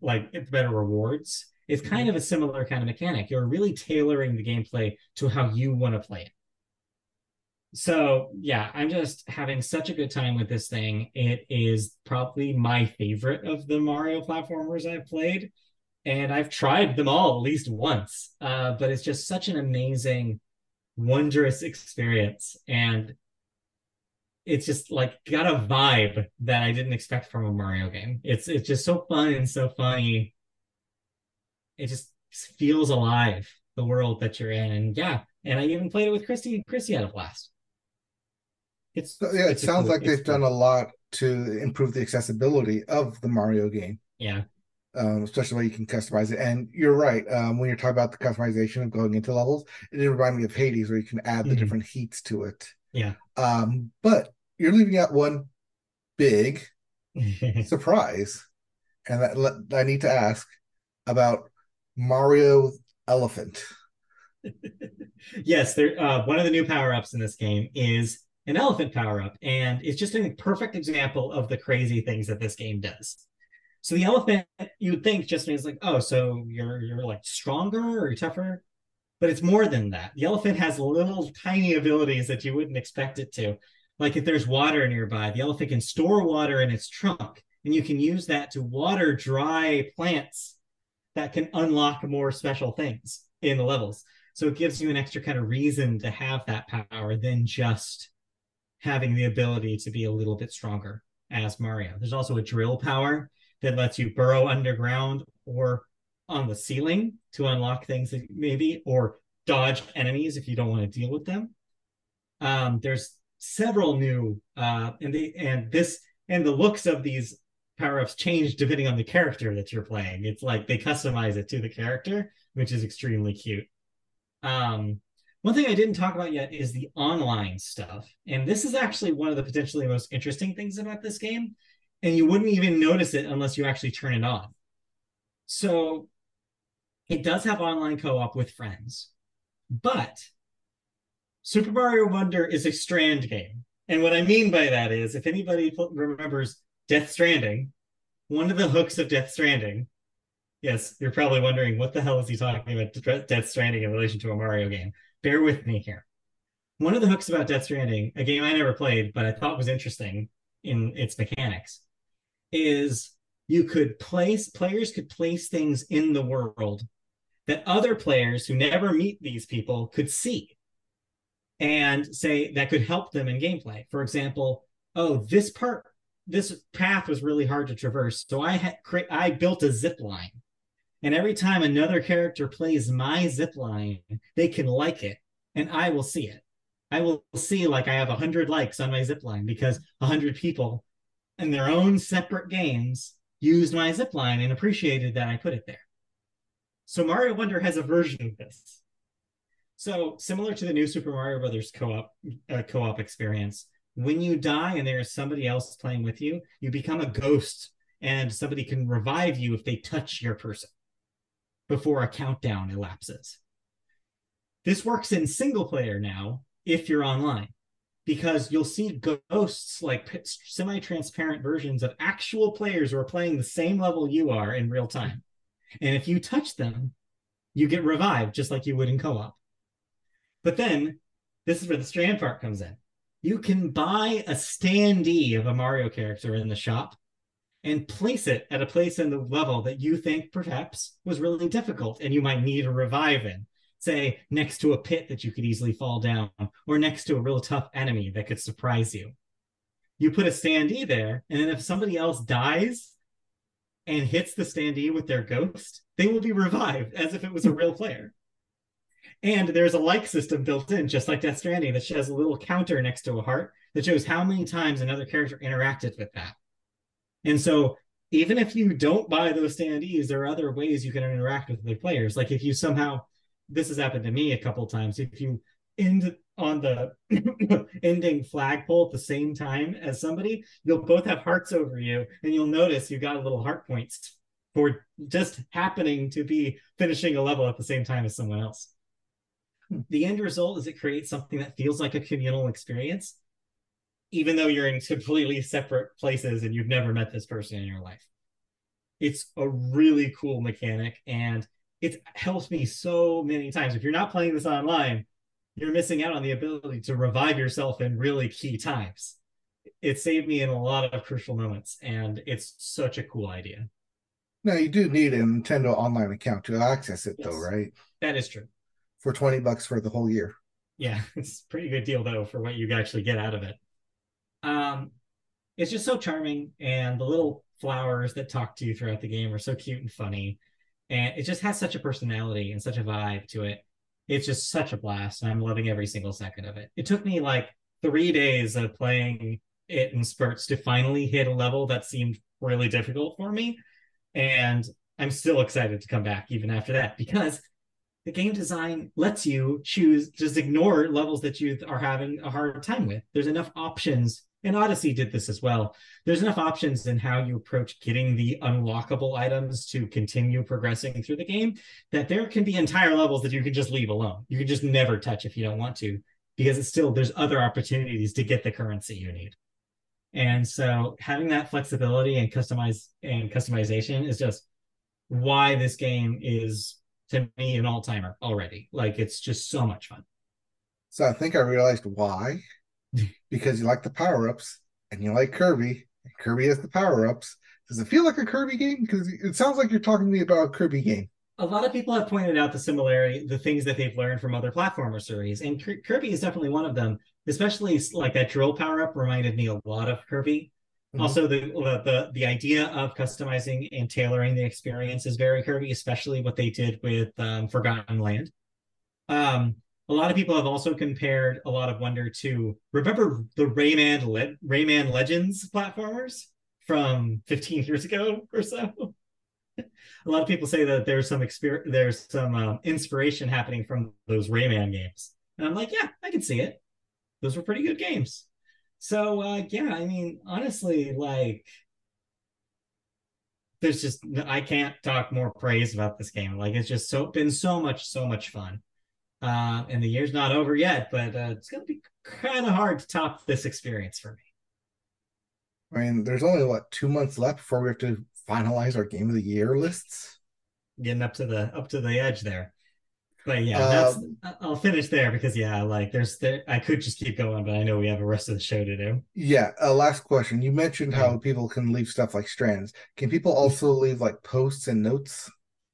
like better rewards. It's kind mm-hmm. of a similar kind of mechanic. You're really tailoring the gameplay to how you want to play it. So yeah, I'm just having such a good time with this thing. It is probably my favorite of the Mario platformers I've played, and I've tried them all at least once. Uh, but it's just such an amazing wondrous experience and it's just like got a vibe that I didn't expect from a Mario game. It's it's just so fun and so funny. It just feels alive, the world that you're in. And yeah, and I even played it with Christy. Christy had a blast. It's yeah, it sounds cool, like they've cool. done a lot to improve the accessibility of the Mario game. Yeah um, especially where you can customize it. And you're right. Um, when you're talking about the customization of going into levels, it did remind me of Hades, where you can add the mm-hmm. different heats to it. Yeah. Um, but you're leaving out one big (laughs) surprise, and that I need to ask about Mario Elephant. yes, there. Uh, one of the new power ups in this game is an elephant power up, and it's just a perfect example of the crazy things that this game does. So the elephant, you would think just means like, oh, so you're you're like stronger or tougher, but it's more than that. The elephant has little tiny abilities that you wouldn't expect it to. Like if there's water nearby, the elephant can store water in its trunk, and you can use that to water dry plants that can unlock more special things in the levels. So it gives you an extra kind of reason to have that power than just having the ability to be a little bit stronger as Mario. There's also a drill power that lets you burrow underground or on the ceiling to unlock things maybe or dodge enemies if you don't want to deal with them. Um, there's several new uh, and the and this and the looks of these power-ups change depending on the character that you're playing. It's like they customize it to the character, which is extremely cute. Um, one thing I didn't talk about yet is the online stuff. And this is actually one of the potentially most interesting things about this game. And you wouldn't even notice it unless you actually turn it on. So it does have online co op with friends, but Super Mario Wonder is a strand game. And what I mean by that is if anybody remembers Death Stranding, one of the hooks of Death Stranding, yes, you're probably wondering what the hell is he talking about Death Stranding in relation to a Mario game? Bear with me here. One of the hooks about Death Stranding, a game I never played, but I thought was interesting in its mechanics, is you could place players could place things in the world that other players who never meet these people could see and say that could help them in gameplay. For example, oh, this part, this path was really hard to traverse, so I had cre- I built a zip line, and every time another character plays my zip line, they can like it, and I will see it. I will see like I have hundred likes on my zip line because hundred people in their own separate games used my zip line and appreciated that I put it there. So Mario Wonder has a version of this. So similar to the new Super Mario Brothers co-op uh, co-op experience, when you die and there is somebody else playing with you, you become a ghost and somebody can revive you if they touch your person before a countdown elapses. This works in single player now if you're online because you'll see ghosts like semi-transparent versions of actual players who are playing the same level you are in real time. And if you touch them, you get revived just like you would in co-op. But then this is where the strand part comes in. You can buy a standee of a Mario character in the shop and place it at a place in the level that you think perhaps was really difficult and you might need a revive in. Say next to a pit that you could easily fall down, or next to a real tough enemy that could surprise you. You put a standee there, and then if somebody else dies and hits the standee with their ghost, they will be revived as if it was a real player. And there's a like system built in, just like Death Stranding, that has a little counter next to a heart that shows how many times another character interacted with that. And so even if you don't buy those standees, there are other ways you can interact with the players. Like if you somehow, this has happened to me a couple times, if you end on the (clears throat) ending flagpole at the same time as somebody, you'll both have hearts over you, and you'll notice you got a little heart points for just happening to be finishing a level at the same time as someone else. The end result is it creates something that feels like a communal experience even though you're in completely separate places and you've never met this person in your life. It's a really cool mechanic and it helps me so many times. If you're not playing this online, you're missing out on the ability to revive yourself in really key times. It saved me in a lot of crucial moments, and it's such a cool idea. Now you do need a Nintendo online account to access it, yes, though, right? That is true. For twenty bucks for the whole year. Yeah, (laughs) it's a pretty good deal though for what you actually get out of it. Um, it's just so charming, and the little flowers that talk to you throughout the game are so cute and funny, and it just has such a personality and such a vibe to it. It's just such a blast, I'm loving every single second of it. It took me like three days of playing it in spurts to finally hit a level that seemed really difficult for me, and I'm still excited to come back even after that because the game design lets you choose just ignore levels that you are having a hard time with. There's enough options and Odyssey did this as well. There's enough options in how you approach getting the unlockable items to continue progressing through the game that there can be entire levels that you can just leave alone. You can just never touch if you don't want to, because it's still there's other opportunities to get the currency you need. And so having that flexibility and customize and customization is just why this game is to me an all-timer already. Like it's just so much fun. So I think I realized why (laughs) because you like the power ups and you like Kirby. And Kirby has the power ups. Does it feel like a Kirby game? Because it sounds like you're talking to me about a Kirby game. A lot of people have pointed out the similarity, the things that they've learned from other platformer series, and Kirby is definitely one of them. Especially like that drill power up reminded me a lot of Kirby. Mm-hmm. Also, the, the the idea of customizing and tailoring the experience is very Kirby, especially what they did with um, Forgotten Land. Um, a lot of people have also compared a lot of Wonder to remember the Rayman Le- Rayman Legends platformers from 15 years ago or so. (laughs) a lot of people say that there's some experience, there's some um, inspiration happening from those Rayman games, and I'm like, yeah, I can see it. Those were pretty good games. So uh, yeah, I mean, honestly, like there's just I can't talk more praise about this game. Like it's just so been so much, so much fun. Uh, and the year's not over yet, but uh, it's going to be kind of hard to top this experience for me. I mean, there's only what two months left before we have to finalize our game of the year lists. Getting up to the up to the edge there, but yeah, that's um, I'll finish there because yeah, like there's there I could just keep going, but I know we have a rest of the show to do. Yeah. Uh, last question. You mentioned how people can leave stuff like strands. Can people also leave like posts and notes?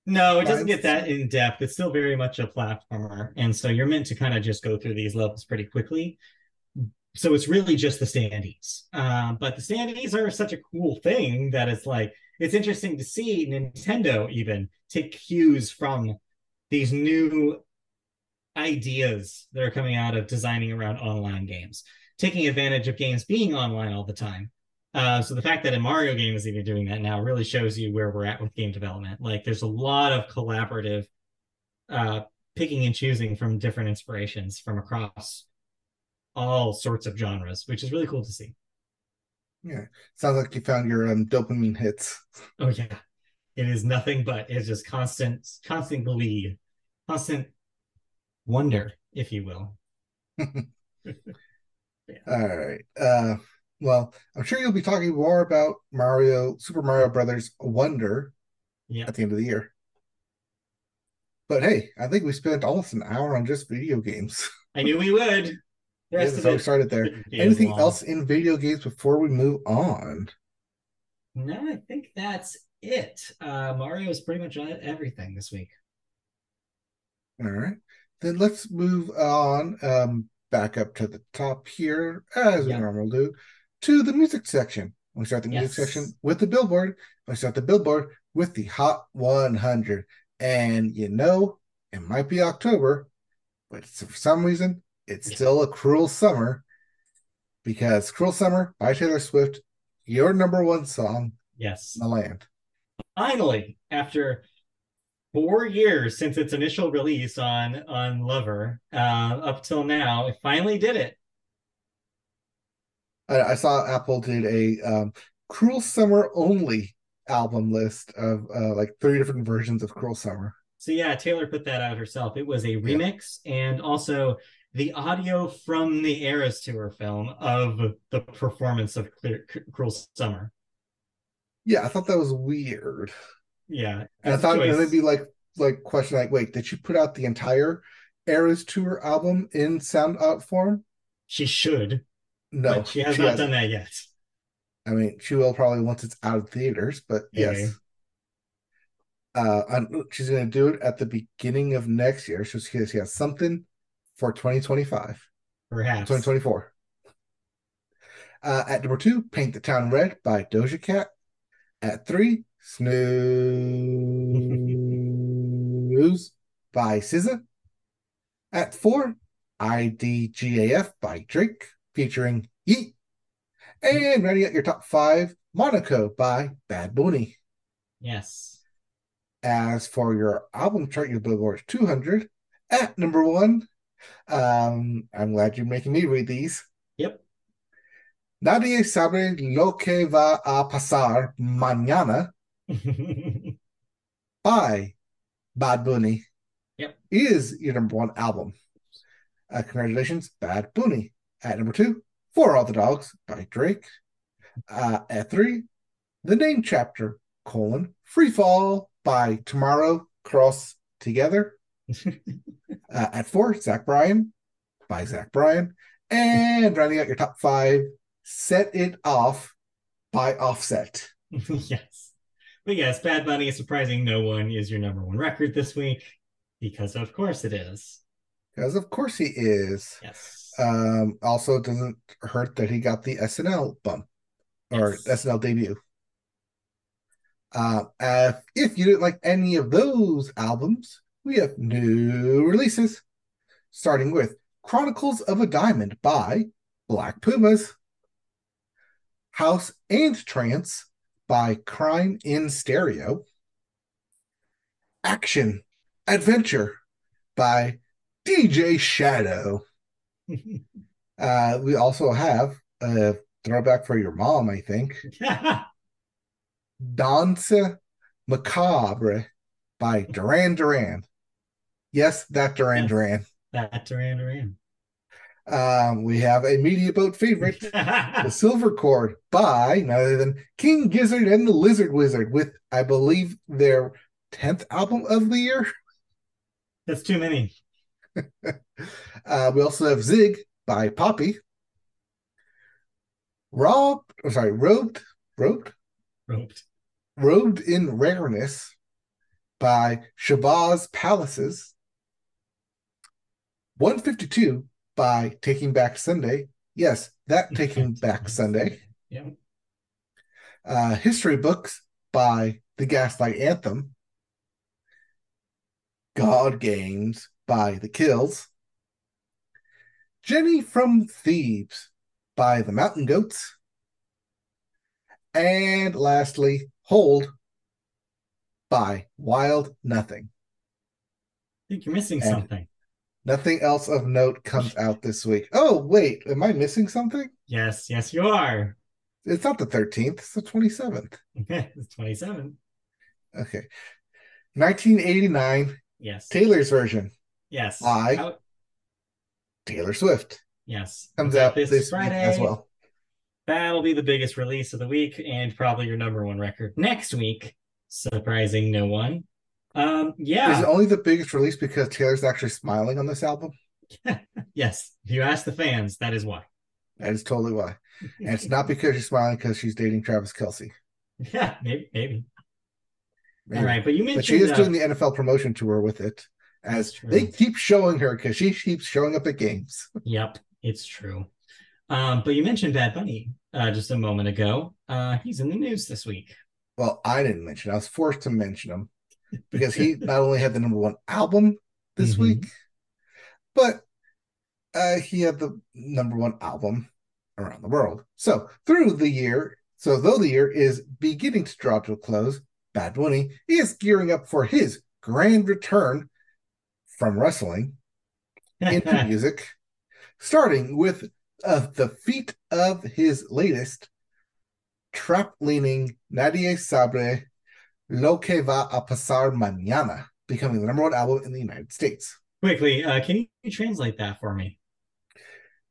No, it doesn't get that in depth. It's still very much a platformer. And so you're meant to kind of just go through these levels pretty quickly. So it's really just the standees. Uh, but the standees are such a cool thing that it's like, it's interesting to see Nintendo even take cues from these new ideas that are coming out of designing around online games, taking advantage of games being online all the time uh, so the fact that a Mario game is even doing that now really shows you where we're at with game development. Like there's a lot of collaborative uh, picking and choosing from different inspirations from across all sorts of genres, which is really cool to see. Yeah, sounds like you found your um, dopamine hits. Oh yeah, it is nothing but it's just constant, constant glee, constant wonder, if you will. (laughs) (laughs) yeah. All right. Uh, well, I'm sure you'll be talking more about Mario, Super Mario Brothers Wonder yeah. at the end of the year. But hey, I think we spent almost an hour on just video games. I knew we would. (laughs) Yeah, so we started there. (laughs) Anything long. else in video games before we move on? No, I think that's it. Uh, Mario is pretty much everything this week. All right. Then let's move on um, back up to the top here, as we normally do to the music section. We start the music yes. section with the billboard. We start the billboard with the Hot 100. And you know, it might be October, but for some reason, it's still a cruel summer because Cruel Summer by Taylor Swift, your number one song yes. in the land. Finally, after four years since its initial release on on Lover, uh, up till now, it finally did it. I, I saw Apple did a um, Cruel Summer only album list of uh, like three different versions of Cruel Summer. So yeah, Taylor put that out herself. It was a remix yeah. and also the audio from the Eras Tour film of the performance of Clear, Cruel Summer. Yeah, I thought that was weird. Yeah, and I thought choice. it'd be like like question like, wait, did she put out the entire Eras Tour album in sound out form? She should. No, but she has she not hasn't. done that yet. I mean, she will probably once it's out of theaters, but yes. Uh, she's going to do it at the beginning of next year. So she has, she has something for 2025. Perhaps. 2024. Uh, at number two, Paint the Town Red by Doja Cat. At three, Snooze by SZA. At four, IDGAF by Drake featuring Yeat. And ready at your top five, Monaco by Bad Bunny. Yes. As for your album chart, your Billboard 200 at number one. Um, I'm glad you're making me read these. Yep. Nadie sabe lo que va a pasar mañana (laughs) by Bad Bunny. Yep. Is your number one album. Uh, congratulations, Bad Bunny. At number two, For All the Dogs by Drake. Uh, at three, The Name Chapter, colon, Free Fall by Tomorrow Cross Together. (laughs) uh, at four, Zach Bryan by Zach Bryan. And rounding out your top five, Set It Off by Offset. (laughs) yes. But yes, Bad Bunny is surprising no one is your number one record this week because of course it is. Because of course he is. Yes. Um, also, it doesn't hurt that he got the SNL bump or Yes. SNL debut. Uh, uh, if you didn't like any of those albums, we have new releases, starting with Chronicles of a Diamond by Black Pumas, House and Trance by Crime in Stereo, Action Adventure by DJ Shadow. Uh, we also have a throwback for your mom, I think. (laughs) Danse Macabre by Duran Duran. Yes, that Duran. Duran. that Duran Duran. Um, we have a media boat favorite, The (laughs) Silver Cord by none other than King Gizzard and the Lizard Wizard, with I believe their 10th album of the year. That's too many. (laughs) Uh, we also have Zig by Poppy. Rob, oh, sorry, Robed, Robed, Roped. Robed in Rareness by Shabazz Palaces. 152 by Taking Back Sunday. Yes, that Taking (laughs) Back Sunday. Yeah. Uh, History Books by The Gaslight Anthem. God Games by The Kills. Jenny from Thebes by The Mountain Goats. And lastly, Hold by Wild Nothing. I think you're missing And- something. Nothing else of note comes out this week. Oh, wait, am I missing something? Yes, yes, you are. It's not the 13th, it's the 27th. (laughs) it's 27. Okay. 1989, Yes. Taylor's version, yes. I- Out- Taylor Swift, yes. comes out this, this, Friday as well. That'll be the biggest release of the week and probably your number one record next week. Surprising no one. Um, Is yeah. it only the biggest release because Taylor's actually smiling on this album? (laughs) Yes. If you ask the fans, that is why. That is totally why. And it's not (laughs) because she's smiling because she's dating Travis Kelce. yeah, maybe, maybe. Maybe. All right, but you mentioned But she is uh, doing the NFL promotion tour with it as they keep showing her because she keeps showing up at games. (laughs) Yep, it's true. Um, but you mentioned Bad Bunny uh, just a moment ago. Uh, he's in the news this week. Well, I didn't mention. I was forced to mention him because he not only had the number one album this Mhm. week, but uh, he had the number one album around the world. So through the year, so though the year is beginning to draw to a close, Bad Bunny is gearing up for his grand return from wrestling into (laughs) music, starting with uh, the feat of his latest trap leaning Nadie Sabre Lo que va a pasar mañana, becoming the number one album in the United States. Quickly, uh, can you translate that for me?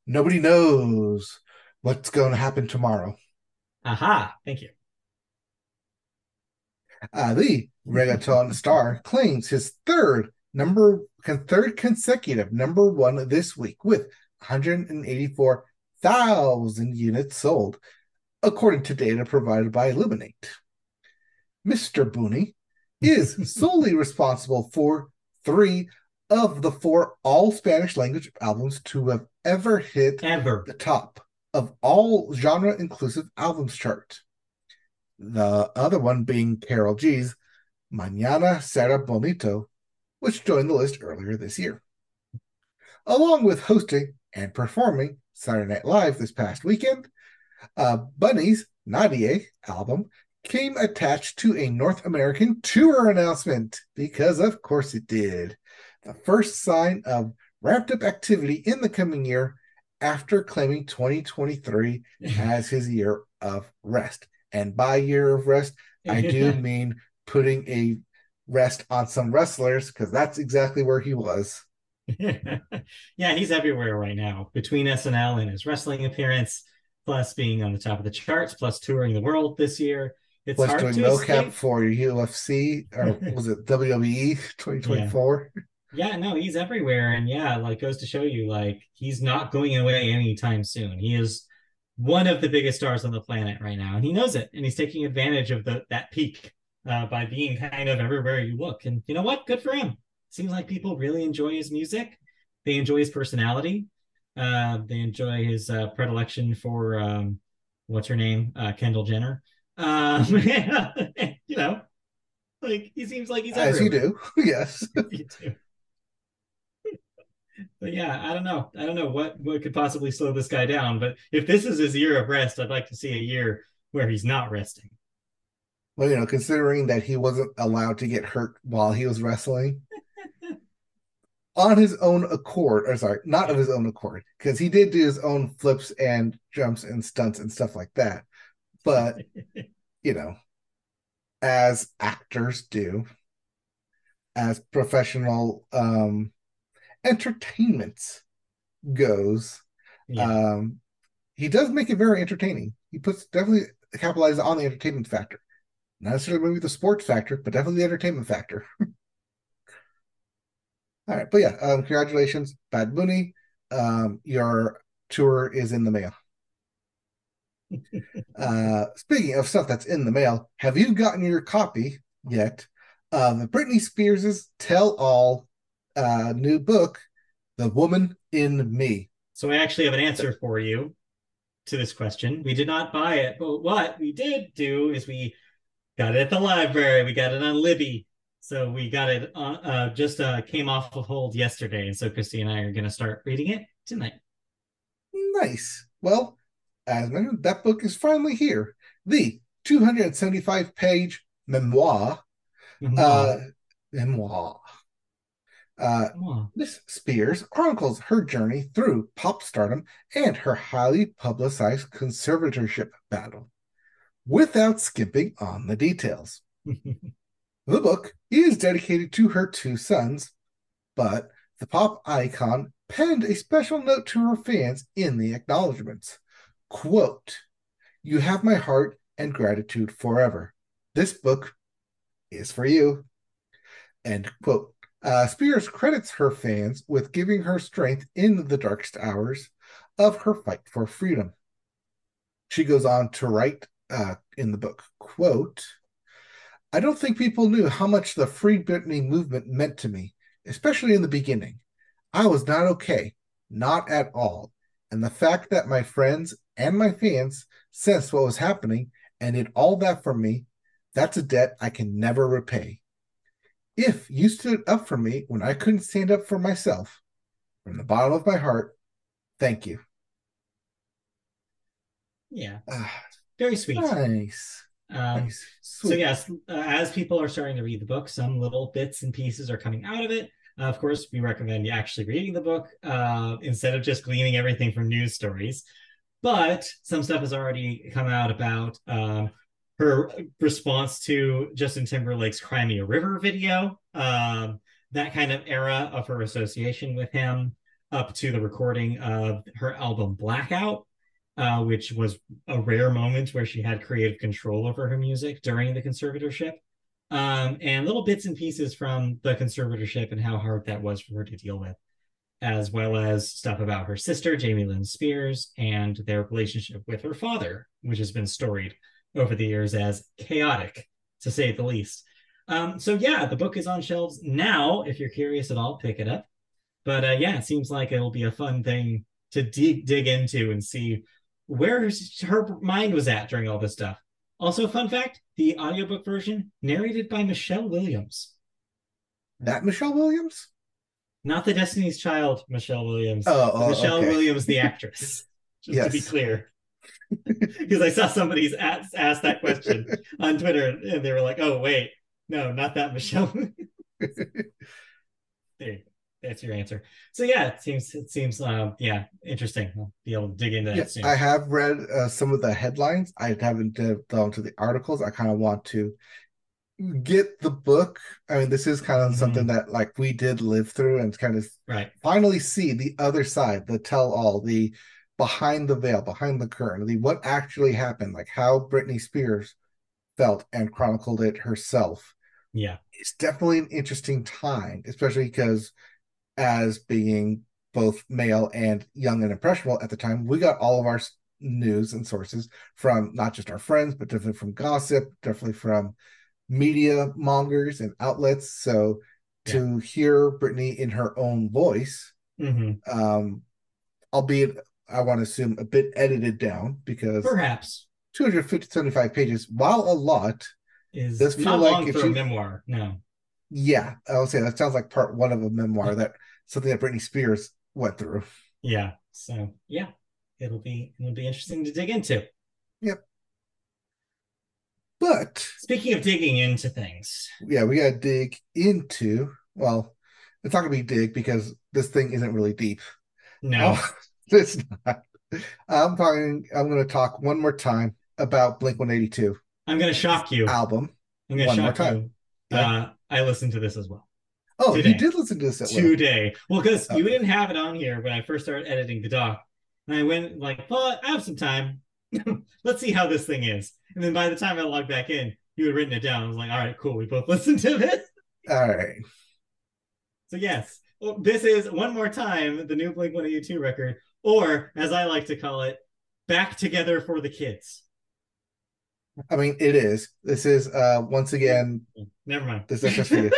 Nobody knows what's going to happen tomorrow. Aha, thank you. Uh, the reggaeton star claims his third number third consecutive number one this week with 184,000 units sold, according to data provided by Luminate. Mr. Booney (laughs) is solely responsible for three of the four all Spanish language albums to have ever hit Ever. the top of all genre inclusive albums chart. The other one being Karol G's Mañana Será Bonito, which joined the list earlier this year. Along with hosting and performing Saturday Night Live this past weekend, uh, Bunny's Nadie album came attached to a North American tour announcement because, of course, it did. The first sign of ramped up activity in the coming year after claiming 2023 (laughs) as his year of rest. And by year of rest, I do (laughs) mean putting a rest on some wrestlers because that's exactly where he was. (laughs) yeah, he's everywhere right now between SNL and his wrestling appearance, plus being on the top of the charts, plus touring the world this year. It's Was hard doing to no escape. cap for UFC or (laughs) was it WWE 2024? Yeah, no, he's everywhere. And yeah, like goes to show you, like, he's not going away anytime soon. He is one of the biggest stars on the planet right now. And he knows it. And he's taking advantage of the that peak uh, by being kind of everywhere you look. And you know what? Good for him. Seems like people really enjoy his music. They enjoy his personality. Uh, they enjoy his uh, predilection for um, what's her name, uh, Kendall Jenner. Um, (laughs) you know, like he seems like he's as everywhere. you do. (laughs) yes. (laughs) you do. But yeah, I don't know. I don't know what what could possibly slow this guy down. But if this is his year of rest, I'd like to see a year where he's not resting. Well, you know, considering that he wasn't allowed to get hurt while he was wrestling (laughs) on his own accord, or sorry, not of his own accord, because he did do his own flips and jumps and stunts and stuff like that. But, (laughs) you know, as actors do, as professional um entertainment goes, Yeah. um, he does make it very entertaining. He puts definitely capitalizes on the entertainment factor. Not necessarily maybe the sports factor, but definitely the entertainment factor. (laughs) All right, but yeah, um, congratulations, Bad Bunny. Um, your tour is in the mail. (laughs) uh, speaking of stuff that's in the mail, have you gotten your copy yet of Britney Spears' Tell All uh, new book, The Woman in Me? So I actually have an answer for you to this question. We did not buy it, but what we did do is we got it at the library. We got it on Libby. So we got it on, uh, just uh, came off of hold yesterday. And so Christy and I are going to start reading it tonight. Nice. Well, as mentioned, that book is finally here. The 275 page memoir. Uh, memoir. Uh. Miss Spears chronicles her journey through pop stardom and her highly publicized conservatorship battle without skimping on the details. (laughs) The book is dedicated to her two sons, but the pop icon penned a special note to her fans in the acknowledgments. Quote, You have my heart and gratitude forever. This book is for you. End quote. Uh, Spears credits her fans with giving her strength in the darkest hours of her fight for freedom. She goes on to write uh, in the book, quote, I don't think people knew how much the Free Britney movement meant to me, especially in the beginning. I was not okay, not at all. And the fact that my friends and my fans sensed what was happening and did all that for me, that's a debt I can never repay. If you stood up for me when I couldn't stand up for myself, from the bottom of my heart, thank you. yeah, Ah, very sweet. nice. Um, nice. so yes, uh, as people are starting to read the book, some little bits and pieces are coming out of it. Uh, of course, we recommend you actually reading the book uh, instead of just gleaning everything from news stories. But some stuff has already come out about um, her response to Justin Timberlake's "Cry Me a River" video, um, that kind of era of her association with him, up to the recording of her album Blackout, uh, which was a rare moment where she had creative control over her music during the conservatorship. Um, and little bits and pieces from the conservatorship and how hard that was for her to deal with, as well as stuff about her sister, Jamie Lynn Spears, and their relationship with her father, which has been storied over the years as chaotic, to say the least. Um, so, yeah, the book is on shelves now. If you're curious at all, pick it up. But uh, yeah, it seems like it'll be a fun thing to dig, dig into and see where her mind was at during all this stuff. Also, fun fact the audiobook version narrated by Michelle Williams, That Michelle Williams? not the Destiny's Child Michelle Williams. Oh, oh, Michelle okay. Williams, the (laughs) actress. Just to be clear. (laughs) Because I saw somebody's asked, asked that question on Twitter and they were like, oh, wait, no, not that Michelle. (laughs) there you go. That's your answer. So yeah, it seems it seems um yeah interesting. I'll be able to dig into that Yes, soon. I have read uh, some of the headlines. I haven't uh, gone to the articles. I kind of want to get the book. I mean, this is kind of Mhm. something that like we did live through and kind of Right. finally see the other side, the tell all, the behind the veil, behind the curtain, the what actually happened, like how Britney Spears felt and chronicled it herself Yeah. It's definitely an interesting time, especially because as being both male and young and impressionable at the time, we got all of our news and sources from not just our friends, but definitely from gossip, definitely from media mongers and outlets. So to hear Britney in her own voice, mm-hmm. um, albeit I want to assume a bit edited down because perhaps 250 75 pages, while a lot, is does feel like if for you, a memoir. No. Yeah, I will say that sounds like part one of a memoir that something that Britney Spears went through. Yeah. So yeah, it'll be it'll be interesting to dig into. Yep. But speaking of digging into things, yeah, we got to dig into. Well, it's not gonna be dig because this thing isn't really deep. No, (laughs) it's not. I'm talking. I'm going to talk one more time about Blink 182. I'm going to shock you. Album. I'm going to shock you. Uh, I listened to this as well. Oh, today. you did listen to this today. Well, because okay. Oh. you didn't have it on here when I first started editing the doc, and I went like, "Well, I have some time. (laughs) Let's see how this thing is." And then by the time I logged back in, you had written it down. I was like, "All right, cool. We both (laughs) listened to this." All right. So yes, well, this is one more time the new Blink One Eighty Two record, or as I like to call it, "Back Together for the Kids." I mean, it is. This is uh once again. Never mind. This is just for you.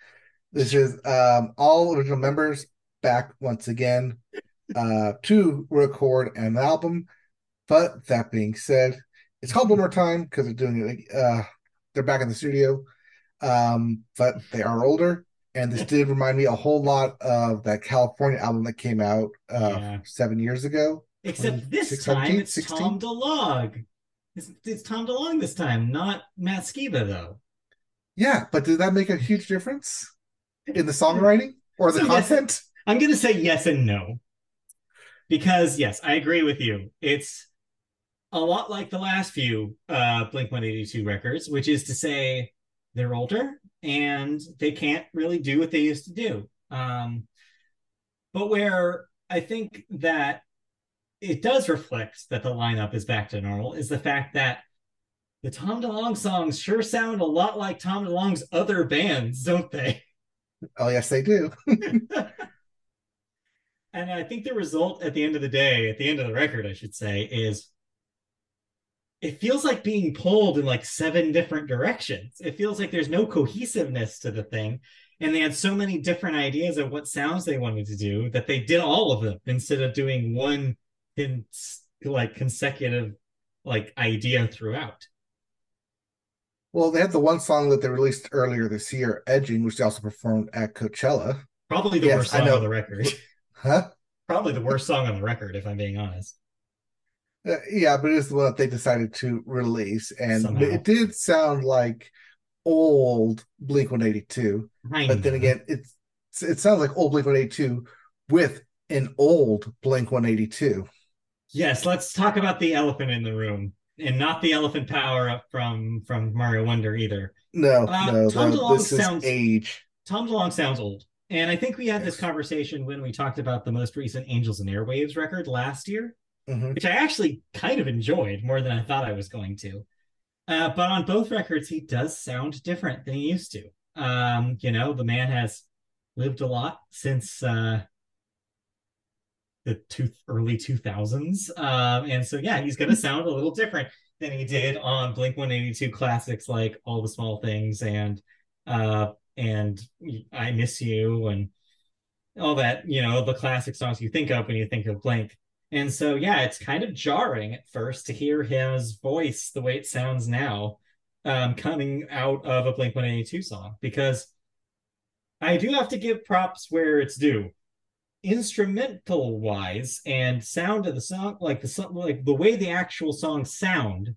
(laughs) this is um all original members back once again uh to record an album. But that being said, it's called one more time because they're doing it. Uh, they're back in the studio, um, but they are older. And this did remind me a whole lot of that California album that came out uh, yeah. seven years ago. Except this time it's 16? Tom DeLonge. It's, it's Tom DeLonge this time, not Matt Skiba, though. Yeah, but did that make a huge difference in the songwriting or the so content? Yes, I'm going to say yes and no. Because, yes, I agree with you. It's a lot like the last few uh, Blink 182 records, which is to say, they're older and they can't really do what they used to do. Um, but where I think that it does reflect that the lineup is back to normal is the fact that the Tom DeLonge songs sure sound a lot like Tom DeLonge's other bands, don't they? (laughs) Oh, yes, they do. (laughs) and I think the result at the end of the day, at the end of the record, I should say, is it feels like being pulled in like seven different directions. It feels like there's no cohesiveness to the thing. And they had so many different ideas of what sounds they wanted to do that they did all of them instead of doing one in like consecutive like idea throughout. Well, they had the one song that they released earlier this year, "Edging," which they also performed at Coachella. Probably the yes, worst song on the record. (laughs) Huh? Probably the worst song on the record, if I'm being honest. Uh, yeah, but it's the one that they decided to release, and Somehow. it did sound like old Blink One Eighty Two. But then again, it's it sounds like old Blink One Eighty Two with an old Blink One Eighty Two. Yes, let's talk about the elephant in the room, and not the elephant power up from from Mario Wonder either. No, uh, no, Tom no, DeLonge sounds age. Tom DeLonge sounds old, and I think we had this conversation when we talked about the most recent Angels and Airwaves record last year, mm-hmm. which I actually kind of enjoyed more than I thought I was going to. Uh, but on both records, he does sound different than he used to. Um, you know, the man has lived a lot since uh, the two early 2000s um, and so yeah he's going to sound a little different than he did on blink 182 classics like all the small things and uh and i miss you and all that you know the classic songs you think of when you think of blink. And so yeah it's kind of jarring at first to hear his voice the way it sounds now um, coming out of a blink 182 song because i do have to give props where it's due instrumental wise and sound of the song like the song like the way the actual songs sound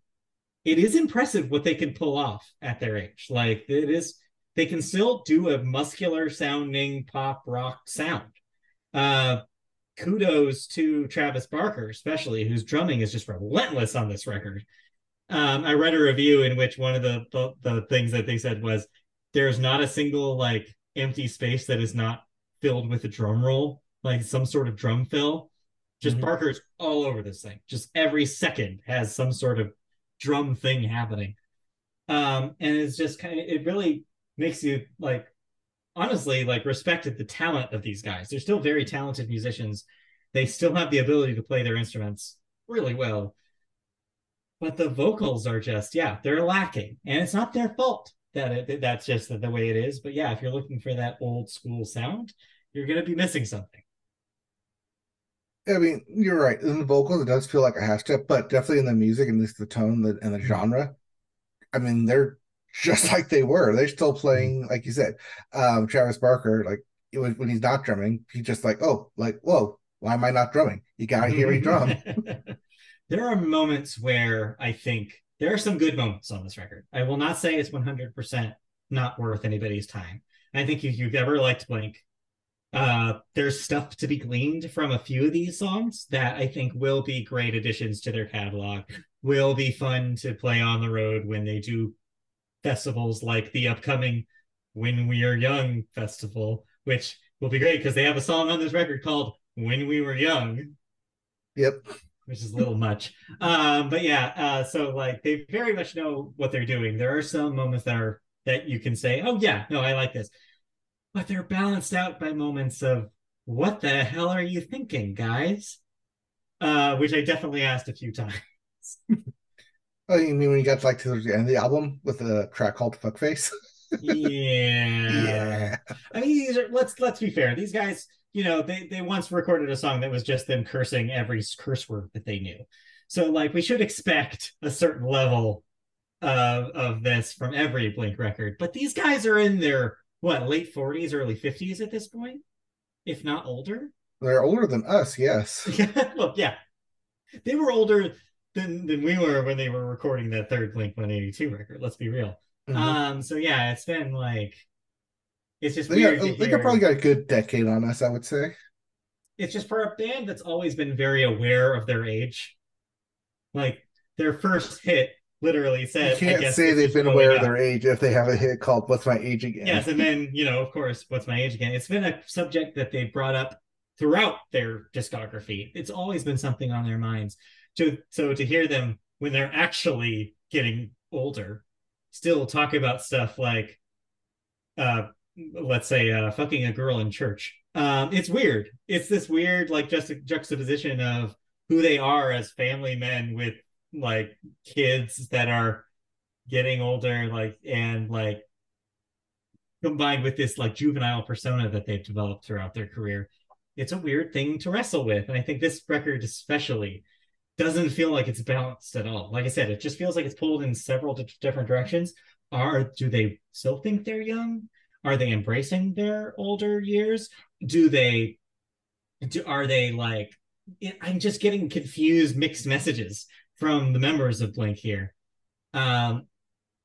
it is impressive what they can pull off at their age. Like it is they can still do a muscular sounding pop rock sound. Uh kudos to travis barker especially whose drumming is just relentless on this record. Um i read a review in which one of the the, the things that they said was there's not a single like empty space that is not filled with a drum roll like some sort of drum fill. Just mm-hmm. Barker's all over this thing. Just every second has some sort of drum thing happening. Um, and it's just kind of it really makes you like honestly like respected the talent of these guys. They're still very talented musicians. They still have the ability to play their instruments really well. But the vocals are just, yeah, they're lacking. And it's not their fault that it, that's just the, the way it is. But yeah, if you're looking for that old school sound, you're going to be missing something. I mean, you're right. In the vocals, it does feel like a half step, but definitely in the music and this the tone the, and the mm-hmm. genre. I mean, they're (laughs) just like they were. They're still playing, mm-hmm. like you said, um, Travis Barker. Like was, when he's not drumming, he's just like, oh, like whoa, why am I not drumming? You gotta hear me drum. (laughs) there are moments where I think there are some good moments on this record. I will not say it's 100% not worth anybody's time. I think if you've ever liked Blink, uh, there's stuff to be gleaned from a few of these songs that I think will be great additions to their catalog. Will be fun to play on the road when they do festivals like the upcoming When We Are Young festival, which will be great because they have a song on this record called When We Were Young. Yep. Which is a little much. Um, but yeah, uh, so like they very much know what they're doing. There are some moments that are that you can say, oh yeah, no, I like this but they're balanced out by moments of what the hell are you thinking, guys? Uh, which I definitely asked a few times. (laughs) oh, you mean when you got to like to the end of the album with a track called Fuckface? yeah. (laughs) yeah. I mean, these are, let's let's be fair. These guys, you know, they they once recorded a song that was just them cursing every curse word that they knew. So like we should expect a certain level of of this from every Blink record. But these guys are in their what late 40s early 50s at this point? If not older? They're older than us yes. (laughs) Yeah look yeah. They were older than than we were when they were recording that third blink 182 record let's be real. Mm-hmm. um so yeah it's been like it's just they, got, they got probably got a good decade on us i would say. It's just for a band that's always been very aware of their age. Like their first hit literally said. You can't say they've been aware of their age if they have a hit called "What's My Age Again." Yes, and then you know, of course, "What's My Age Again." It's been a subject that they've brought up throughout their discography. It's always been something on their minds. To so to hear them when they're actually getting older, still talk about stuff like, uh, let's say, uh, fucking a girl in church. Um, it's weird. It's this weird, like, just juxtaposition of who they are as family men with like kids that are getting older like and like combined with this like juvenile persona that they've developed throughout their career it's a weird thing to wrestle with. And i think this record especially doesn't feel like it's balanced at all. Like i said it just feels like it's pulled in several different directions. Are do they still think they're young? Are they embracing their older years? Do they do, are they like i'm just getting confused mixed messages from the members of Blink here. Um,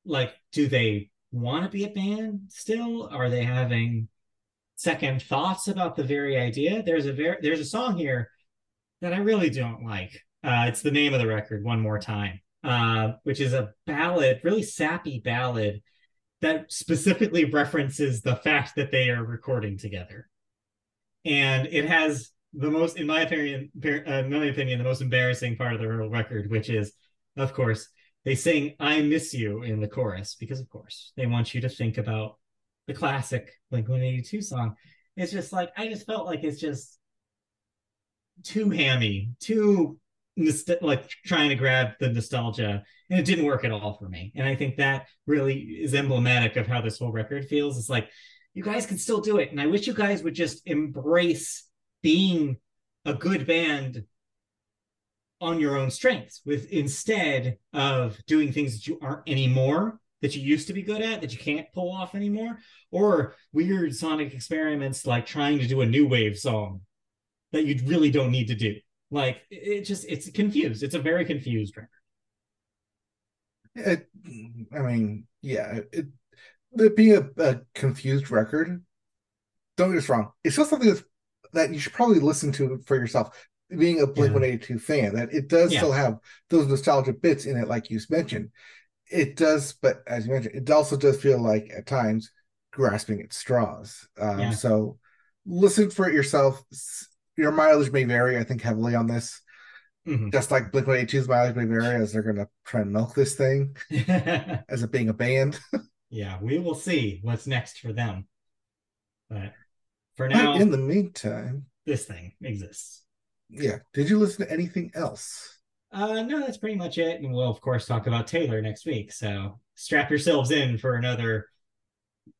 like, do they want to be a band still? Are they having second thoughts about the very idea? There's a very there's a song here that I really don't like. Uh, it's the name of the record, One More Time, uh, which is a ballad, really sappy ballad that specifically references the fact that they are recording together. And it has the most, in my opinion, uh, in my opinion, the most embarrassing part of the record, which is, of course, they sing "I miss you" in the chorus because, of course, they want you to think about the classic Blink One Eighty Two song. It's just like I just felt like it's just too hammy, too like trying to grab the nostalgia, and it didn't work at all for me. And I think that really is emblematic of how this whole record feels. It's like you guys can still do it, and I wish you guys would just embrace being a good band on your own strengths with instead of doing things that you aren't anymore that you used to be good at that you can't pull off anymore or weird sonic experiments like trying to do a new wave song that you really don't need to do. Like it just it's confused. It's a very confused record. It, i mean yeah it, it being a, a confused record don't get us wrong it's not something that's that you should probably listen to for yourself. Being a Blink One Eighty Two fan, that it does yeah. still have those nostalgic bits in it, like you mentioned. It does, but as you mentioned, it also does feel like at times grasping at straws. Um, yeah. So listen for it yourself. Your mileage may vary, I think, heavily on this. Mm-hmm. Just like Blink 182's mileage may vary as they're going to try and milk this thing (laughs) as it being a band. (laughs) yeah, we will see what's next for them. But for now, But in the meantime, this thing exists. yeah. Did you listen to anything else? Uh, no, that's pretty much it. And we'll, of course, talk about Taylor next week. So strap yourselves in for another,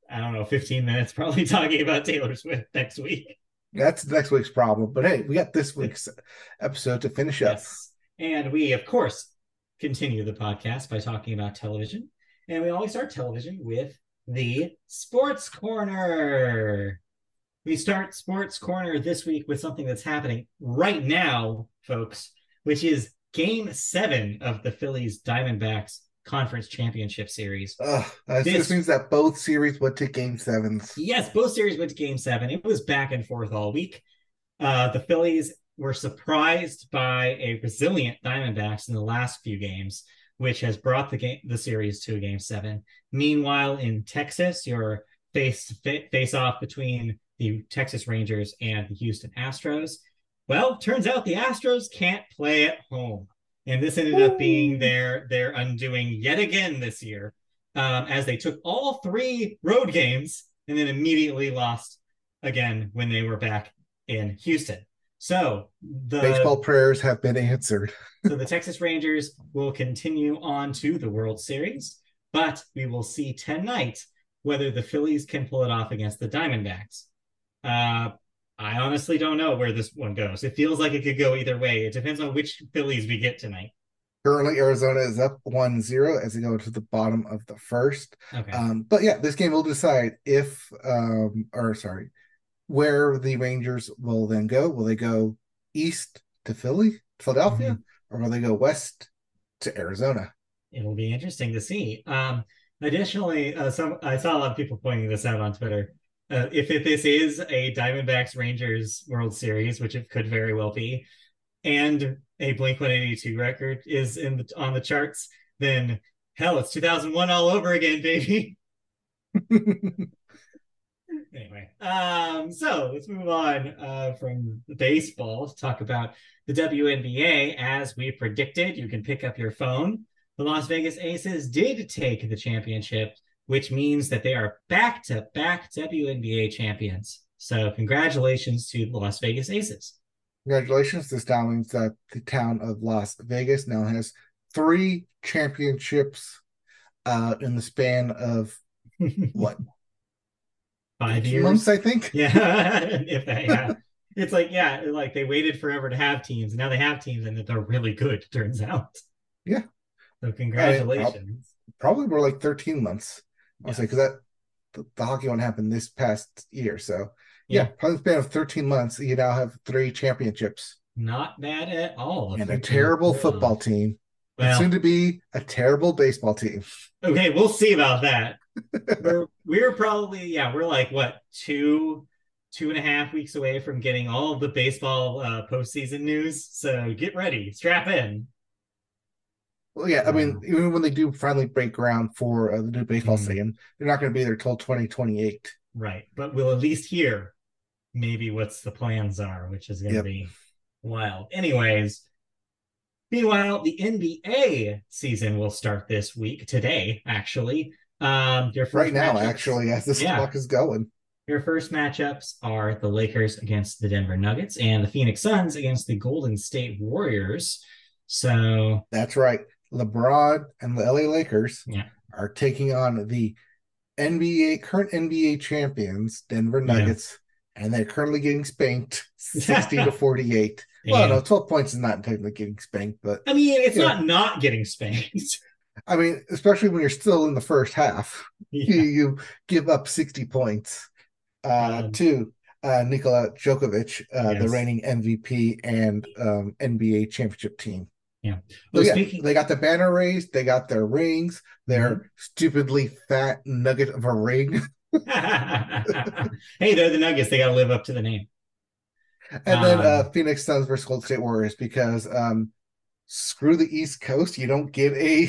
I don't know, 15 minutes, (laughs) probably talking about Taylor Swift next week. That's next week's problem. But hey, we got this week's episode to finish up. Yes. And we, of course, continue the podcast by talking about television. And we always start television with the Sports Corner. We start Sports Corner this week with something that's happening right now, folks, which is game seven of the Phillies Diamondbacks Conference Championship Series. That This- just means that both series went to game sevens. Yes, both series went to game seven. It was back and forth all week. Uh, the Phillies were surprised by a resilient Diamondbacks in the last few games, which has brought the game the series to a game seven. Meanwhile, in Texas, your face face off between the Texas Rangers and the Houston Astros. Well, turns out the Astros can't play at home, and this ended up being their their undoing yet again this year um, as they took all three road games and then immediately lost again when they were back in Houston. So the Baseball prayers have been answered. (laughs) so the Texas Rangers will continue on to the World Series, but we will see tonight whether the Phillies can pull it off against the Diamondbacks. Uh, I honestly don't know where this one goes. It feels like it could go either way. It depends on which Phillies we get tonight. Currently, Arizona is up 1 0 as they go to the bottom of the first. Okay. Um, but yeah, this game will decide if, um, or sorry, where the Rangers will then go. Will they go east to Philly, Philadelphia, Mm-hmm. or will they go west to Arizona? it'll be interesting to see. Um, additionally, uh, some I saw a lot of people pointing this out on Twitter. Uh, if it, this is a Diamondbacks Rangers World Series, which it could very well be, and a Blink One Eighty Two record is in the, on the charts, then hell, it's 2001 all over again, baby. (laughs) anyway, um, so let's move on uh, from baseball to talk about the WNBA. As we predicted, you can pick up your phone. The Las Vegas Aces did take the championship, which means that they are back to back WNBA champions. So, congratulations to the Las Vegas Aces. Congratulations. This now means that the town of Las Vegas now has three championships uh, in the span of (laughs) what? Five years. months, I think. (laughs) Yeah, if they have. It's like, yeah, like they waited forever to have teams. and Now they have teams and they're really good, turns out. Yeah. So congratulations. Probably more like 13 months. I'll say because that the, the hockey one happened this past year. So yeah, Yeah. probably span of 13 months, you now have three championships Not bad at all. and a terrible football team. Well, soon to be a terrible baseball team. okay, we'll see about that. (laughs) we're we're probably yeah, we're like what two two and a half weeks away from getting all of the baseball uh postseason news. So get ready, strap in. Well, yeah, I mean, even when they do finally break ground for uh, the new baseball Mhm. stadium, they're not going to be there till 2028. Right. But we'll at least hear maybe what's the plans are, which is gonna Yep. be wild. Anyways. Meanwhile, the NBA season will start this week, today, actually. Um, your first Right now, matchups- actually, as this Yeah. clock is going. Your first matchups are the Lakers against the Denver Nuggets and the Phoenix Suns against the Golden State Warriors. So, That's right. LeBron and the LA Lakers Yeah. are taking on the NBA current NBA champions, Denver Yeah. Nuggets, and they're currently getting spanked (laughs) 60 to 48. damn. Well, no, 12 points is not technically getting spanked, but I mean, it's Yeah. not not getting spanked. (laughs) I mean, especially when you're still in the first half, you, Yeah. you give up 60 points uh, Um, to uh, Nikola Djokovic, uh, the reigning MVP and um, NBA championship team. Yeah. Well, yeah, speaking- they got the banner raised, they got their rings, their Mm-hmm. stupidly fat nugget of a ring. (laughs) (laughs) hey, they're the Nuggets. They got to live up to the name. And then uh, Um, Phoenix Suns versus Golden State Warriors because um, screw the East Coast. You don't get a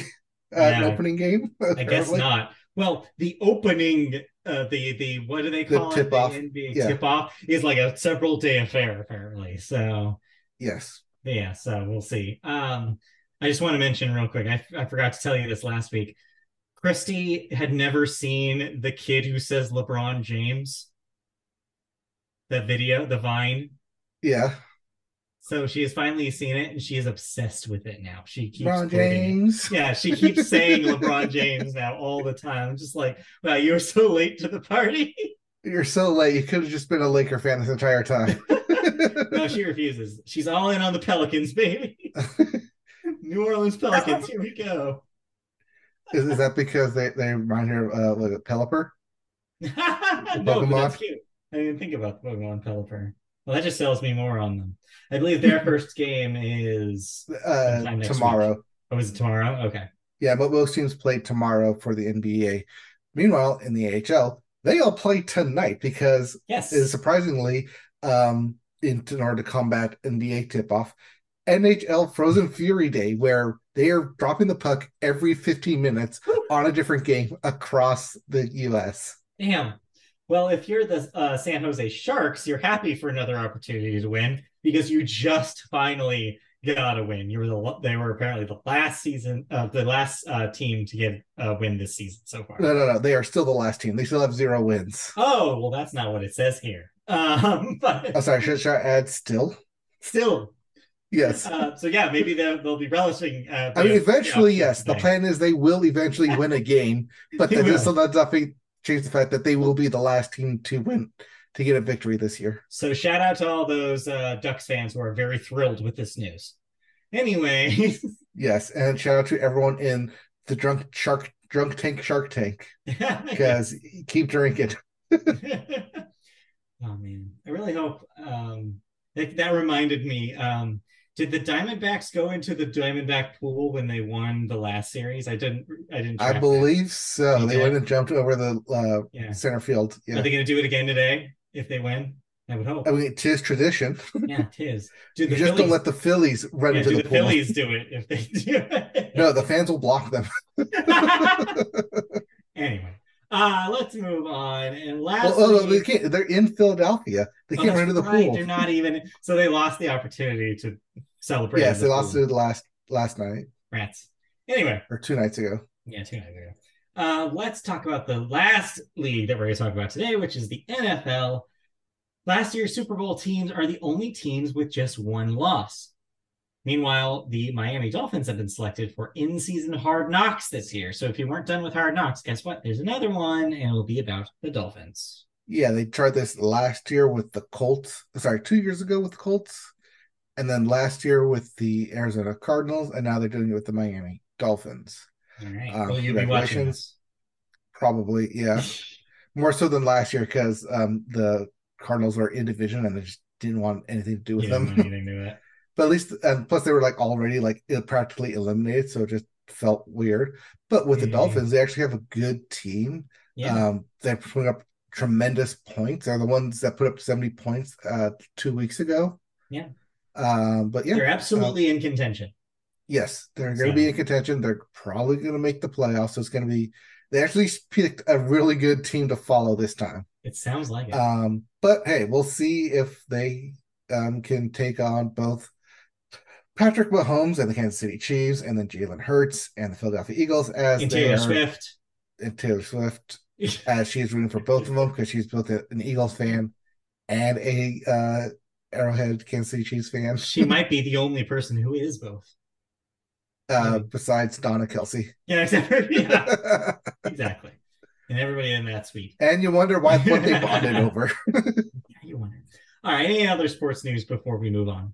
uh, (laughs) an opening game. I guess not. Well, the opening, uh, the the what do they The call it? tip-off. The NBA Yeah. tip off is like a several day affair, apparently. So Yes. Yeah, so we'll see. Um, I just want to mention real quick. I, I forgot to tell you this last week. Christy had never seen the kid who says LeBron James. That video, the Vine. Yeah. So she has finally seen it and she is obsessed with it now. She keeps LeBron it. James. (laughs) Yeah, she keeps saying LeBron (laughs) James now all the time. I'm just like, wow, you were so late to the party. You're so late. You could have just been a Laker fan this entire time. (laughs) (laughs) no, she refuses. She's all in on the Pelicans, baby. (laughs) New Orleans Pelicans. Here we go. is, is that because they, they remind her of uh, what, Pelipper? (laughs) no, that's cute. I didn't think about Pokemon Pelipper. Well, that just sells me more on them. I believe their first game is. Uh, tomorrow. Oh, is it tomorrow? Okay. Yeah, but most teams play tomorrow for the NBA. Meanwhile, in the AHL, they all play tonight because Yes. is surprisingly, um, in, in order to combat NBA tip off, NHL Frozen Fury Day, where they are dropping the puck every 15 minutes on a different game across the US. Damn. Well, if you're the uh, San Jose Sharks, you're happy for another opportunity to win because you just finally got a win. You were the they were apparently the last season, uh, the last uh, team to get a win this season so far. No, no, no. They are still the last team. They still have zero wins. Oh, well, that's not what it says here. Um, (laughs) but Oh, sorry. Should, should I add still? still, Yes. uh, so yeah, maybe they'll, they'll be relishing. Uh, I mean, eventually, yes. The plan is they will eventually win a game, (laughs) but that will. still does nothing change the fact that they will be the last team to win to get a victory this year. So shout out to all those uh, Ducks fans who are very thrilled with this news. Anyway, (laughs) Yes, and shout out to everyone in the drunk shark drunk tank shark tank because keep drinking. Oh man, I really hope um, that, that reminded me. Um, did the Diamondbacks go into the Diamondback pool when they won the last series? I didn't. I didn't. I track that. believe so. You They did? went and jumped over the uh, Yeah. center field. Are they going to do it again today if they win? I would hope. I mean, tis tradition. (laughs) yeah, tis. Do You just Phillies, don't let the Phillies run yeah, into the, the. Phillies do it if they do it? No, the fans will block them. (laughs) anyway, uh, let's move on. And last, Well, oh, they can't. They're in Philadelphia. They can't run into the pool. They're not even. So they lost the opportunity to celebrate. Yes, in they the lost pool. it last last night Rats. Anyway, or two nights ago. yeah, two nights ago. Uh, let's talk about the last league that we're going to talk about today, which is the NFL. Last year's Super Bowl teams are the only teams with just one loss. Meanwhile, the Miami Dolphins have been selected for in season hard knocks this year. So if you weren't done with hard knocks, guess what? There's another one, and it'll be about the Dolphins. Yeah, they tried this last year with the Colts. Sorry, two years ago with the Colts, and then last year with the Arizona Cardinals, and now they're doing it with the Miami Dolphins. All right. Uh, Will you be watching this? Probably, yeah, (laughs) more so than last year because um, the Cardinals are in division and they just didn't want anything to do with don't them. know anything to it. But at least, and plus they were like already like practically eliminated, so it just felt weird. But with the Yeah. Dolphins, they actually have a good team. Yeah. Um, they're putting up tremendous points. They're the ones that put up 70 points uh two weeks ago. Yeah. Um, but yeah, They're absolutely in contention. yes, they're gonna be in contention. They're probably gonna make the playoffs. So it's gonna be they actually picked a really good team to follow this time. It sounds like it. Um, but hey, we'll see if they um can take on both Patrick Mahomes and the Kansas City Chiefs, and then Jalen Hurts and the Philadelphia Eagles as and Taylor Swift. and Taylor Swift (laughs) as she's rooting for both of them because she's both an Eagles fan and a uh, Arrowhead Kansas City Chiefs fan. she (laughs) might be the only person who is both. uh, besides Donna Kelce. Yeah, exactly. (laughs) Yeah, exactly. And everybody in that suite. and you wonder why what they bonded over. Yeah, you wonder. All right. Any other sports news before we move on?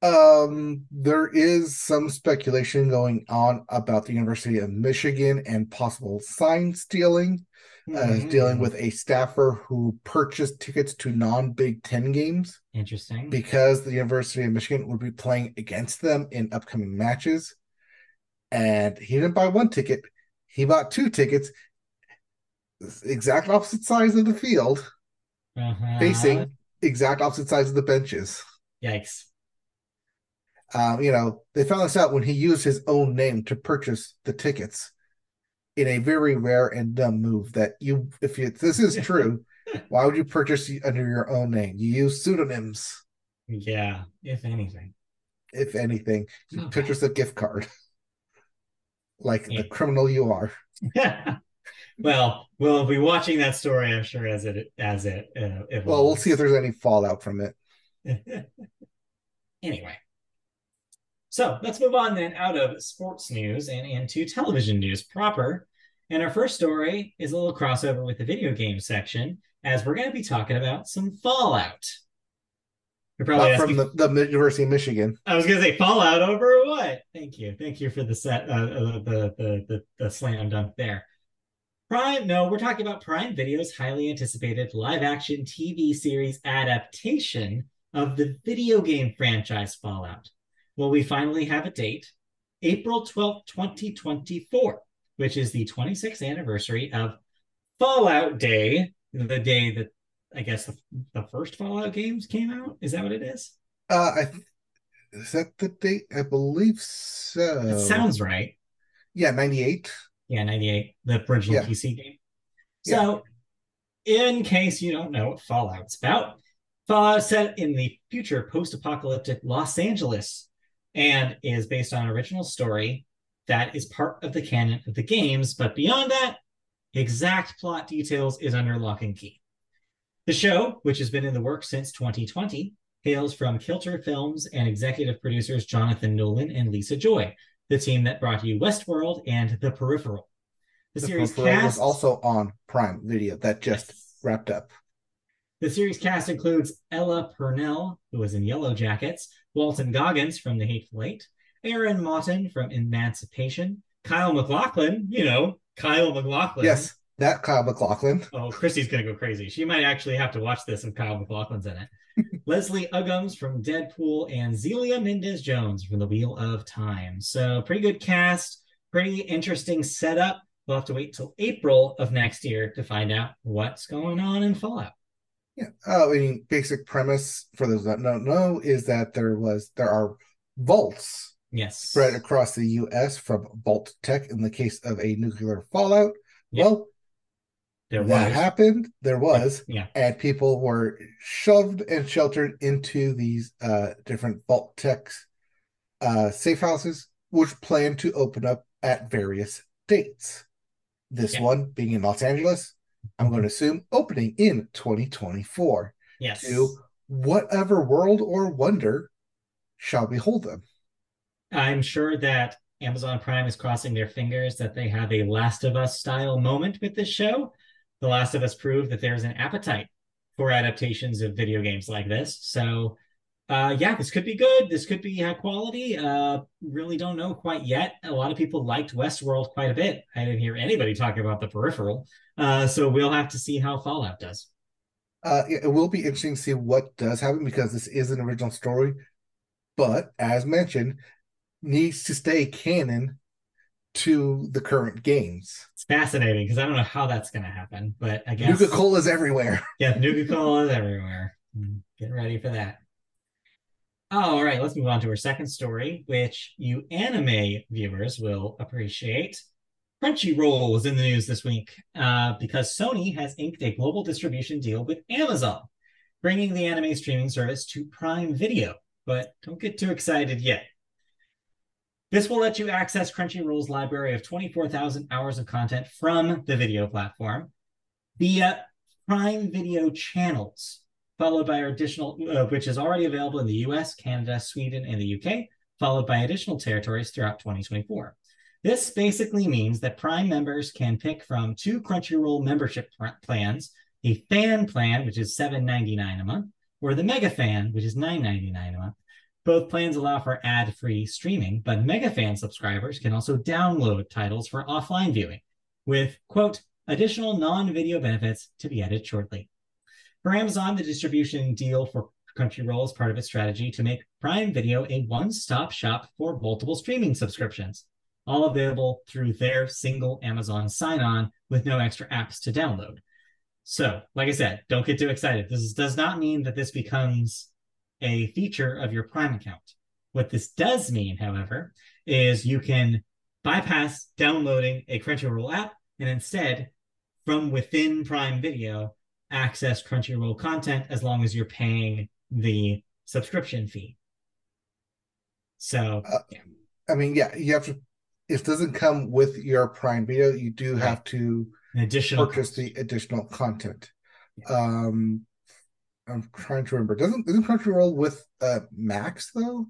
Um, there is some speculation going on about the University of Michigan and possible sign stealing. Uh, Mhm. dealing with a staffer who purchased tickets to non-Big Ten games interesting. because the University of Michigan would be playing against them in upcoming matches. And he didn't buy one ticket; he bought two tickets, exact opposite sides of the field, Uh-huh. facing exact opposite sides of the benches. Yikes. Um, you know, they found this out when he used his own name to purchase the tickets in a very rare and dumb move that you, if you, if this is (laughs) true, why would you purchase under your own name? You use pseudonyms, Yeah, if anything. if anything. You Okay. purchase a gift card. (laughs) like Yeah. the criminal you are. yeah (laughs) well, we'll be watching that story, I'm sure, as it as it uh. Well, we'll see if there's any fallout from it. anyway, so let's move on then out of sports news and into television news proper. And our first story is a little crossover with the video game section, as we're going to be talking about some Fallout. You're probably Not asking, from the, the University of Michigan. I was going to say Fallout over what? Thank you, thank you for the set, uh, uh, the, the the the slam dunk there. Prime, no, we're talking about Prime Video's highly anticipated live action TV series adaptation of the video game franchise Fallout. Well, we finally have a date April 12th, 2024, which is the 26th anniversary of Fallout Day, the day that I guess the, the first Fallout games came out. Is that what it is? Uh, I th- is that the date? I believe so. It sounds right. Yeah, 98. Yeah, 98, the original Yeah. PC game. So, in case you don't know what Fallout's about, Fallout is set in the future post apocalyptic Los Angeles and is based on an original story that is part of the canon of the games. But beyond that, exact plot details is under lock and key. The show, which has been in the works since 2020, hails from Kilter Films and executive producers Jonathan Nolan and Lisa Joy, the team that brought you Westworld and The Peripheral. The, The series Peripheral cast was also on Prime Video that just wrapped up. The series cast includes Ella Purnell, who was in Yellowjackets, Walton Goggins from The Hateful Eight, Aaron Moten from Emancipation, Kyle MacLachlan, you know, Kyle MacLachlan. Yes, that Kyle MacLachlan. Oh, Christy's going to go crazy. She might actually have to watch this if Kyle MacLachlan's in it. (laughs) Leslie Uggams from Deadpool and Xelia Mendes-Jones from The Wheel of Time. So, pretty good cast, pretty interesting setup. We'll have to wait till April of next year to find out what's going on in Fallout. Yeah. Uh, I mean, basic premise for those that don't know is that there was there are vaults Yes. spread across the U.S. from Vault-Tec in the case of a nuclear fallout. Yep. Well, There that was. happened. There was, Yeah. and people were shoved and sheltered into these uh, different Vault-Tec's uh, safe houses, which plan to open up at various dates. This one being in Los Angeles, I'm going to assume opening in 2024 Yes. to whatever world or wonder shall behold them. I'm sure that Amazon Prime is crossing their fingers that they have a Last of Us style moment with this show. The Last of Us proved that there's an appetite for adaptations of video games like this. So, uh, yeah, this could be good. This could be high quality. Uh, really don't know quite yet. A lot of people liked Westworld quite a bit. I didn't hear anybody talking about the peripheral. Uh, so we'll have to see how Fallout does. Uh, it it will be interesting to see what does happen because this is an original story, but as mentioned, needs to stay canon to the current games. It's fascinating because I don't know how that's going to happen, but I guess Nuka Cola is everywhere. (laughs) Yeah, Nuka Cola is everywhere. Get ready for that. All right, let's move on to our second story, which you anime viewers will appreciate. Crunchyroll was in the news this week uh, because Sony has inked a global distribution deal with Amazon, bringing the anime streaming service to Prime Video. But don't get too excited yet. This will let you access Crunchyroll's library of 24,000 hours of content from the video platform via Prime Video channels, followed by additional, uh, which is already available in the US, Canada, Sweden, and the UK, followed by additional territories throughout 2024. This basically means that Prime members can pick from two Crunchyroll membership plans a fan plan, which is $7.99 a month, or the Mega Fan, which is $9.99 a month. Both plans allow for ad free streaming, but Mega Fan subscribers can also download titles for offline viewing with, quote, additional non video benefits to be added shortly. For Amazon, the distribution deal for Crunchyroll is part of its strategy to make Prime Video a one stop shop for multiple streaming subscriptions, all available through their single Amazon sign on with no extra apps to download. So, like I said, don't get too excited. This is, does not mean that this becomes a feature of your Prime account. What this does mean, however, is you can bypass downloading a Crunchyroll app and instead, from within Prime Video, access Crunchyroll content as long as you're paying the subscription fee. So, Uh, I mean, yeah, you have to it doesn't come with your Prime Video. You do have to An additional purchase the additional content. Um, I'm trying to remember. Doesn't isn't Crunchyroll with uh Max though?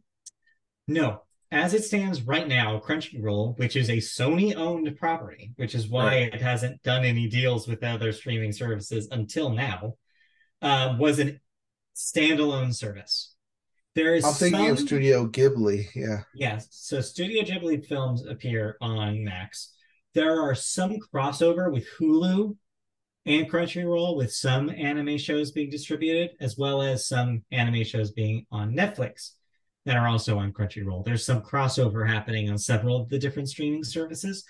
No, as it stands right now, Crunchyroll, which is a Sony owned property, which is why Right. it hasn't done any deals with other streaming services until now, uh, was a standalone service. There is I'm thinking of some- Studio Ghibli. Yeah, Yes. So Studio Ghibli films appear on Max. There are some crossover with Hulu and Crunchyroll with some anime shows being distributed, as well as some anime shows being on Netflix that are also on Crunchyroll. There's some crossover happening on several of the different streaming services.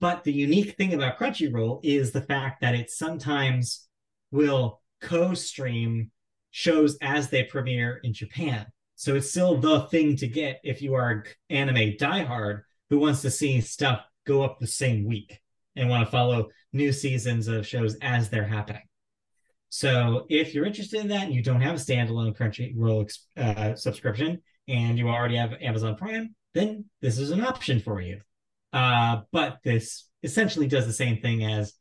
But the unique thing about Crunchyroll is the fact that it sometimes will co stream shows as they premiere in Japan. So it's still the thing to get if you are an anime diehard who wants to see stuff go up the same week and want to follow new seasons of shows as they're happening. So if you're interested in that and you don't have a standalone Crunchyroll uh, subscription and you already have Amazon Prime, then this is an option for you. Uh, but this essentially does the same thing as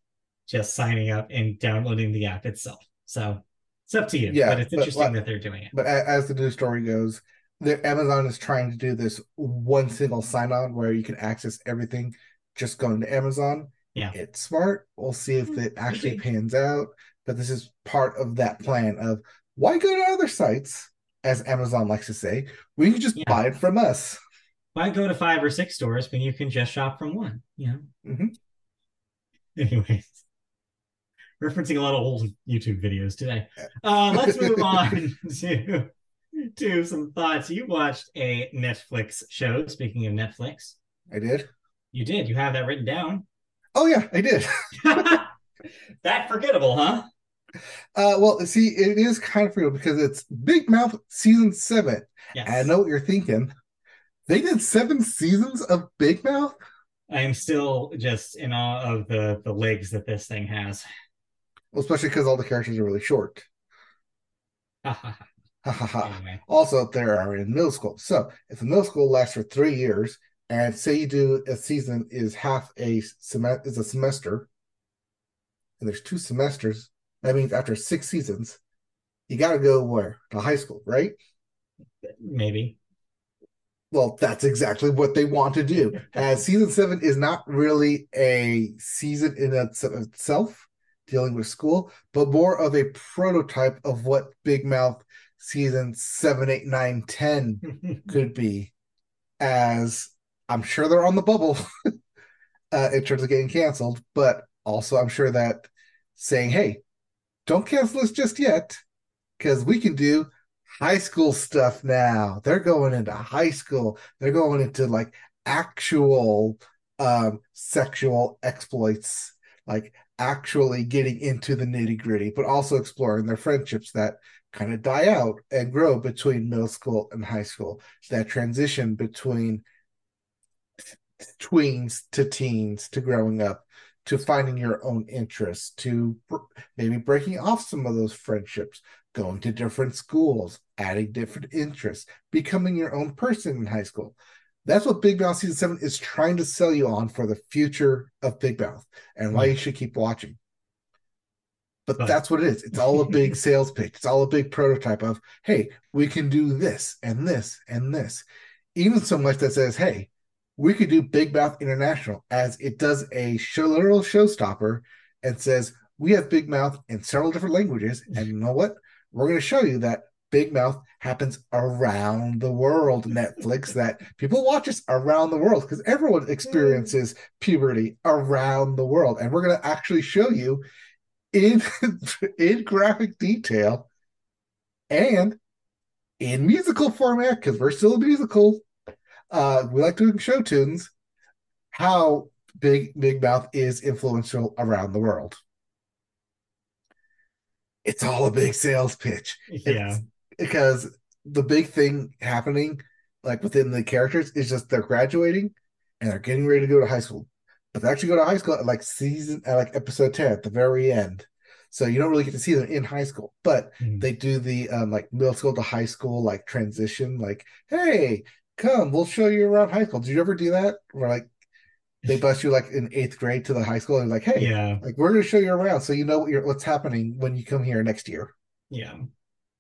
just signing up and downloading the app itself. So it's up to you. Yeah, but it's but interesting what- that they're doing it. but as the news story goes, the Amazon is trying to do this one single sign-on where you can access everything just going to Amazon. Yeah. It's smart. We'll see if Hmm, it actually pans out. But this is part of that plan of why go to other sites, as Amazon likes to say. We can just Yeah. buy it from us. Why go to five or six stores when you can just shop from one? You know. Mhm. (laughs) Anyways, referencing a lot of old YouTube videos today. Uh, let's move on (laughs) to to some thoughts. You watched a Netflix show. Speaking of Netflix, I did. you did. You have that written down. Oh yeah, I did. (laughs) (laughs) that forgettable, huh? Uh, well, see, it is kind of real because it's Big Mouth season seven. Yes. I know what you're thinking. They did seven seasons of Big Mouth. I am still just in awe of the the legs that this thing has. Well, especially because all the characters are really short. (laughs) Anyway, Also, they are in middle school. So, if the middle school lasts for three years, and say you do a season is half a semester is a semester, and there's two semesters, that means after six seasons, you got to go where to high school, right? maybe. Well, that's exactly what they want to do. (laughs) As season seven is not really a season in itself, dealing with school, but more of a prototype of what Big Mouth season seven, eight, nine, ten (laughs) could be. As I'm sure they're on the bubble (laughs) uh, in terms of getting canceled, but also I'm sure that saying, "Hey, don't cancel us just yet, because we can do." high school stuff now. They're going into high school. They're going into like actual um sexual exploits, like actually getting into the nitty gritty, but also exploring their friendships that kind of die out and grow between middle school and high school. That transition between tweens to teens to growing up to finding your own interests to maybe breaking off some of those friendships going to different schools, adding different interests, becoming your own person in high school. That's what Big Mouth season seven is trying to sell you on for the future of Big Mouth and why hmm. you should keep watching. But But- that's what it is. It's all a big (laughs) sales pitch. It's all a big prototype of, hey, we can do this and this and this. Even so much that says, hey, we could do Big Mouth International as it does a show, literal showstopper and says, we have Big Mouth in several different languages. And you know what? We're going to show you that Big Mouth happens around the world, Netflix, (laughs) that people watch us around the world because everyone experiences puberty around the world. And we're going to actually show you in, (laughs) in graphic detail and in musical format because we're still a musical. Uh, we like doing show tunes. How Big Big Mouth is influential around the world. It's all a big sales pitch Yeah. Because the big thing happening, like within the characters, is just they're graduating and they're getting ready to go to high school. But they actually go to high school at like season at like episode 10 at the very end. So you don't really get to see them in high school, but Mhm. they do the um like middle school to high school like transition, like, hey, come, we'll show you around high school. Did you ever do that? Where like they bust you like in eighth grade to the high school and like, hey, yeah, like we're gonna show you around so you know what you're, what's happening when you come here next year. yeah,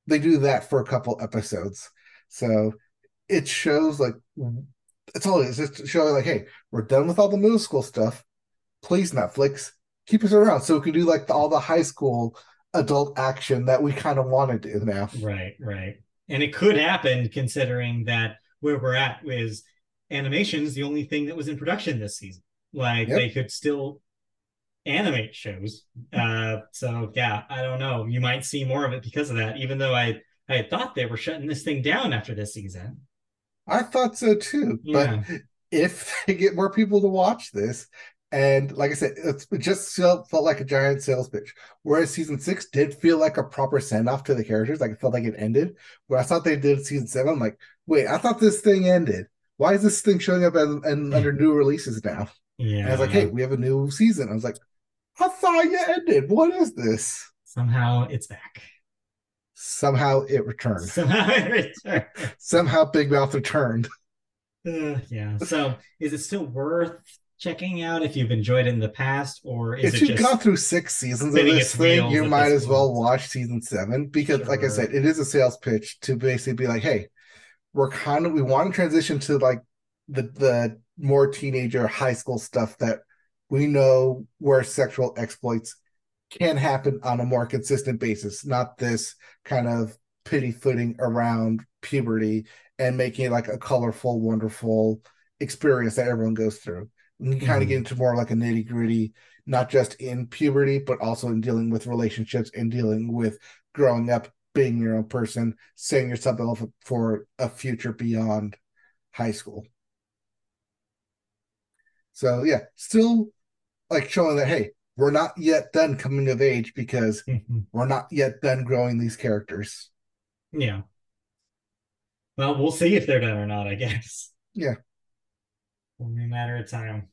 They do that for a couple episodes, so it shows like it's all it is. Just showing like, hey, we're done with all the middle school stuff. Please, Netflix, keep us around so we can do like the, all the high school adult action that we kind of want to do now. right, right. And it could happen considering that where we're at is animation is the only thing that was in production this season. Like Yep. they could still animate shows. Uh, so yeah, I don't know. You might see more of it because of that. Even though I I thought they were shutting this thing down after this season. I thought so too, Yeah. but if (laughs) they get more people to watch this, and like I said, it's, it just felt, felt like a giant sales pitch. Whereas season six did feel like a proper send off to the characters, like it felt like it ended. Where I thought they did season seven, I'm like, wait, I thought this thing ended. Why is this thing showing up and under (laughs) new releases now? Yeah. And I was like, hey, we have a new season. I was like, I thought you ended. What is this? somehow it's back. Somehow it returned. Somehow it returned. Somehow Big Mouth returned. Uh, yeah. So is it still worth checking out if you've enjoyed it in the past, or is if it you've gone through six seasons of this thing, you might as well point? watch season seven because, like I said, it is a sales pitch to basically be like, hey, we're kind of we want to transition to like the the more teenager high school stuff that we know where sexual exploits can happen on a more consistent basis, not this kind of pity footing around puberty and making it like a colorful, wonderful experience that everyone goes through. And you kind of Mhm. get into more like a nitty gritty, not just in puberty, but also in dealing with relationships and dealing with growing up, being your own person, setting yourself up for a future beyond high school. So yeah, still like showing that hey, we're not yet done coming of age because Mhm. we're not yet done growing these characters. Yeah. Well, we'll see if they're done or not, I guess. Yeah. Only a matter of time.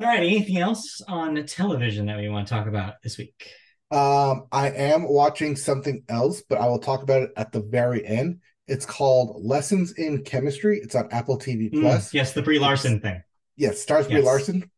All right. Anything else on television that we want to talk about this week? Um, I am watching something else, but I will talk about it at the very end. It's called Lessons in Chemistry. It's on Apple TV Mm, Plus. yes, the Brie Larson thing. Yes, stars Brie Larson,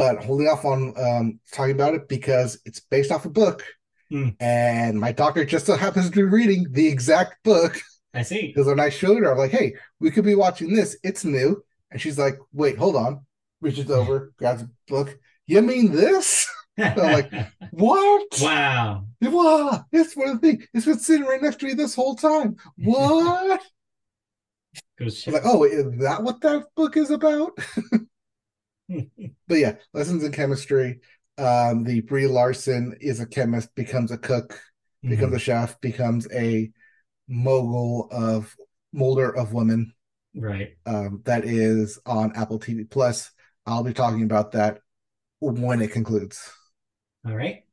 but holding off on um talking about it because it's based off a book, Hmm. and my doctor just so happens to be reading the exact book. I see. Because when I showed her, I'm like, "Hey, we could be watching this. It's new," and she's like, "Wait, hold on." Reaches (laughs) over, grabs a book. You mean this? (laughs) like- What? wow. Wow, it's one of the things. It's been sitting right next to me this whole time. What? (laughs) Like, oh, is that what that book is about? But yeah, lessons in chemistry. Um, the Brie Larson is a chemist, becomes a cook, becomes a chef, becomes a mogul of molder of women. right. Um, that is on Apple TV Plus. I'll be talking about that when it concludes. All right.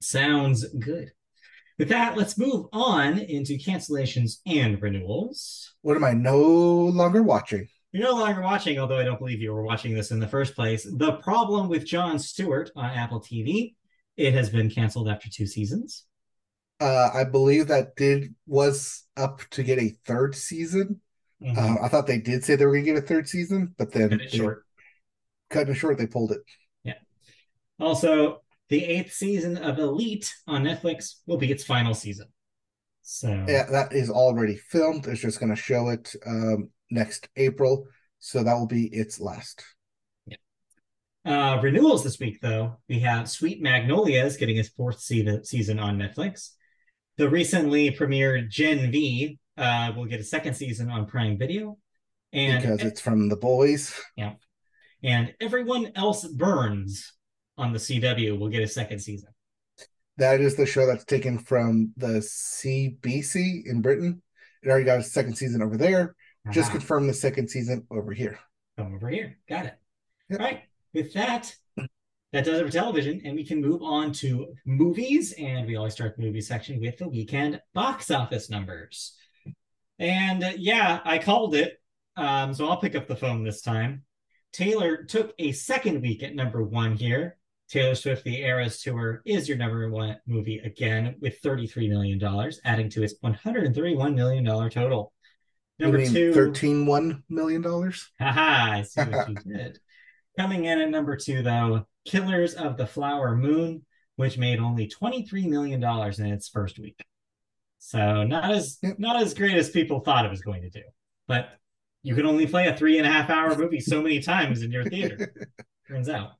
Sounds good. With that, let's move on into cancellations and renewals. What am I no longer watching? You're no longer watching, although I don't believe you were watching this in the first place. The problem with Jon Stewart on Apple TV. It has been canceled after two seasons. Uh, I believe that did was up to get a third season. Mhm. Uh, I thought they did say they were going to get a third season, but then Cut it short. cutting it short, they pulled it. Yeah. Also, the eighth season of Elite on Netflix will be its final season. So Yeah, that is already filmed. It's just going to show it um, next April, so that will be its last. Yeah. Uh, renewals this week, though, we have Sweet Magnolias getting its fourth se- season on Netflix. The recently premiered Gen V uh, will get a second season on Prime Video, and because it's from the boys. Yeah. And Everyone Else Burns on the CW will get a second season. That is the show that's taken from the CBC in Britain. It already got a second season over there. Just confirmed the second season over here. come over here. Got it. Yep. All right. With that, that does it for television, and we can move on to movies. And we always start the movie section with the weekend box office numbers. And uh, yeah, I called it. Um, so I'll pick up the phone this time. Taylor took a second week at number one here. Taylor Swift, The Eras Tour, is your number one movie again with $33 million, adding to its $131 million total. Number two, thirteen one million dollars. (laughs) Haha, I see what you did. Coming in at number two, though, Killers of the Flower Moon, which made only $23 million in its first week. So not as yep. not as great as people thought it was going to do. But you can only play a three and a half hour movie so many times in your theater. (laughs) turns out.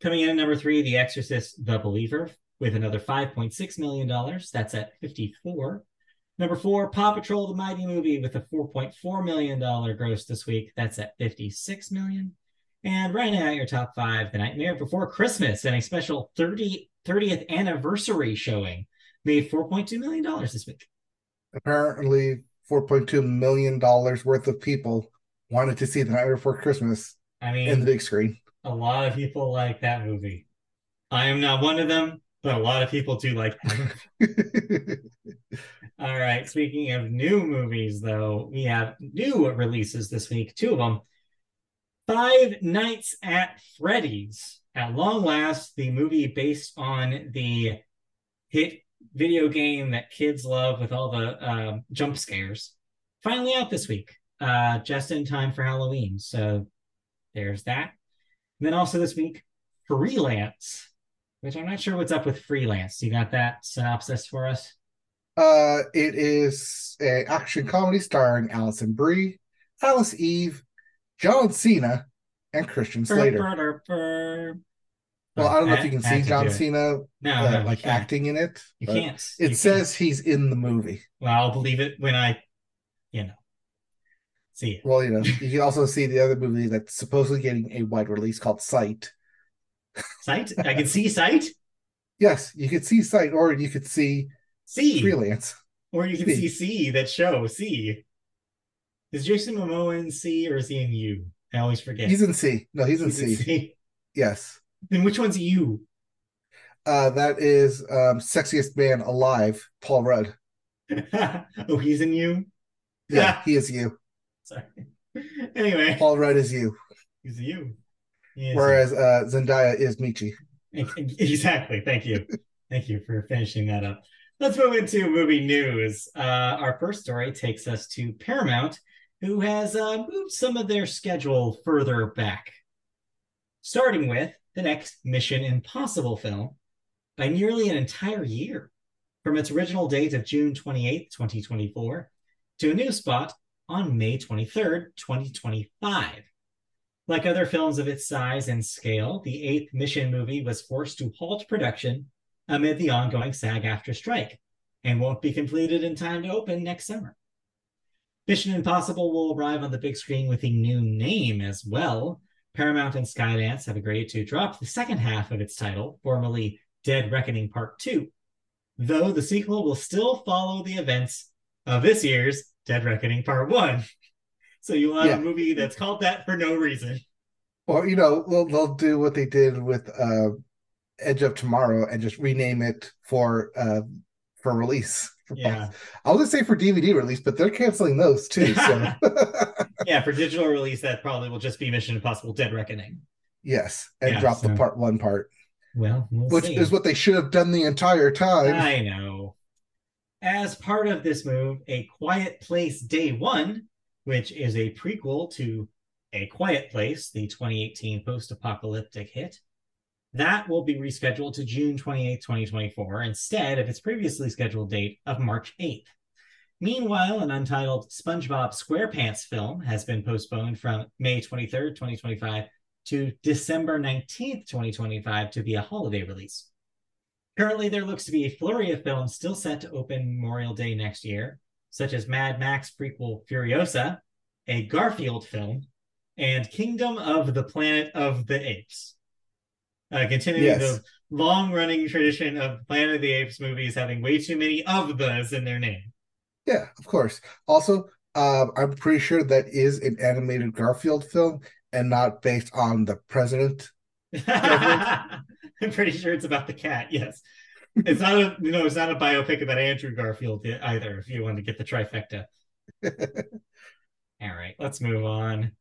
Coming in at number three, The Exorcist The Believer, with another $5.6 million. That's at 54. Number four, Paw Patrol the Mighty Movie with a $4.4 million gross this week. That's at 56 million. And right now, your top five, The Nightmare Before Christmas and a special 30, 30th anniversary showing made $4.2 million this week. Apparently, $4.2 million worth of people wanted to see The Nightmare Before Christmas I mean, in the big screen. A lot of people like that movie. I am not one of them, but a lot of people do like that (laughs) (laughs) All right. Speaking of new movies, though, we have new releases this week, two of them. Five Nights at Freddy's. At long last, the movie based on the hit video game that kids love with all the uh, jump scares. Finally out this week, uh, just in time for Halloween. So there's that. And then also this week, Freelance, which I'm not sure what's up with Freelance. You got that synopsis for us? Uh, it is a action comedy starring Alison Brie, Alice Eve, John Cena, and Christian Slater. Burr, burr, burr, well, I don't know if you can see John Cena no, uh, no, like acting in it. You can't. It you says can't. he's in the movie. Well, I'll believe it when I, you know, see it. Well, you know, (laughs) you can also see the other movie that's supposedly getting a wide release called Sight. Sight? I can see Sight? yes, you could see Sight, or you could see C. Freelance. Or you can see C, that show, C. Is Jason Momoa in C or is he in U? I always forget. He's in C. No, he's in, He's C. in C. Yes. Then which one's U? Uh, that is um, sexiest man alive, Paul Rudd. (laughs) oh, he's in U. Yeah, (laughs) he is you. Sorry. (laughs) Anyway, Paul Rudd is you. He's you. Whereas uh, Zendaya is Michi. Exactly. Thank you. Thank you for finishing that up. Let's move into movie news. Uh, our first story takes us to Paramount, who has uh, moved some of their schedule further back, starting with the next Mission Impossible film by nearly an entire year, from its original date of June 28, 2024, to a new spot on May 23rd, 2025. Like other films of its size and scale, the eighth Mission movie was forced to halt production amid the ongoing SAG AFTRA strike and won't be completed in time to open next summer. Mission Impossible will arrive on the big screen with a new name as well. Paramount and Skydance have agreed to drop the second half of its title, formerly Dead Reckoning Part 2, though the sequel will still follow the events of this year's Dead Reckoning Part 1. So you'll have yeah. a movie that's called that for no reason. Or, you know, they'll, they'll do what they did with uh, Edge of Tomorrow and just rename it for uh, for release. Yeah, I was gonna say for DVD release, but they're canceling those too. So (laughs) yeah, for digital release, that probably will just be Mission Impossible: Dead Reckoning. Yes, and yeah, drop so... the part one part. Well, we'll which see. is what they should have done the entire time. I know. As part of this move, A Quiet Place Day One, which is a prequel to A Quiet Place, the 2018 post-apocalyptic hit, that will be rescheduled to June 28, 2024, instead of its previously scheduled date of March 8th. Meanwhile, an untitled SpongeBob SquarePants film has been postponed from May 23rd, 2025 to December 19th, 2025 to be a holiday release. Currently, there looks to be a flurry of films still set to open Memorial Day next year, such as Mad Max prequel Furiosa, a Garfield film, and Kingdom of the Planet of the Apes uh, continuing yes. the long running tradition of Planet of the Apes movies having way too many of those in their name. Yeah, of course. Also, uh, I'm pretty sure that is an animated Garfield film and not based on the president. (laughs) I'm pretty sure it's about the cat. Yes, it's not a you know it's not a biopic about Andrew Garfield either. If you want to get the trifecta. (laughs) All right, let's move on.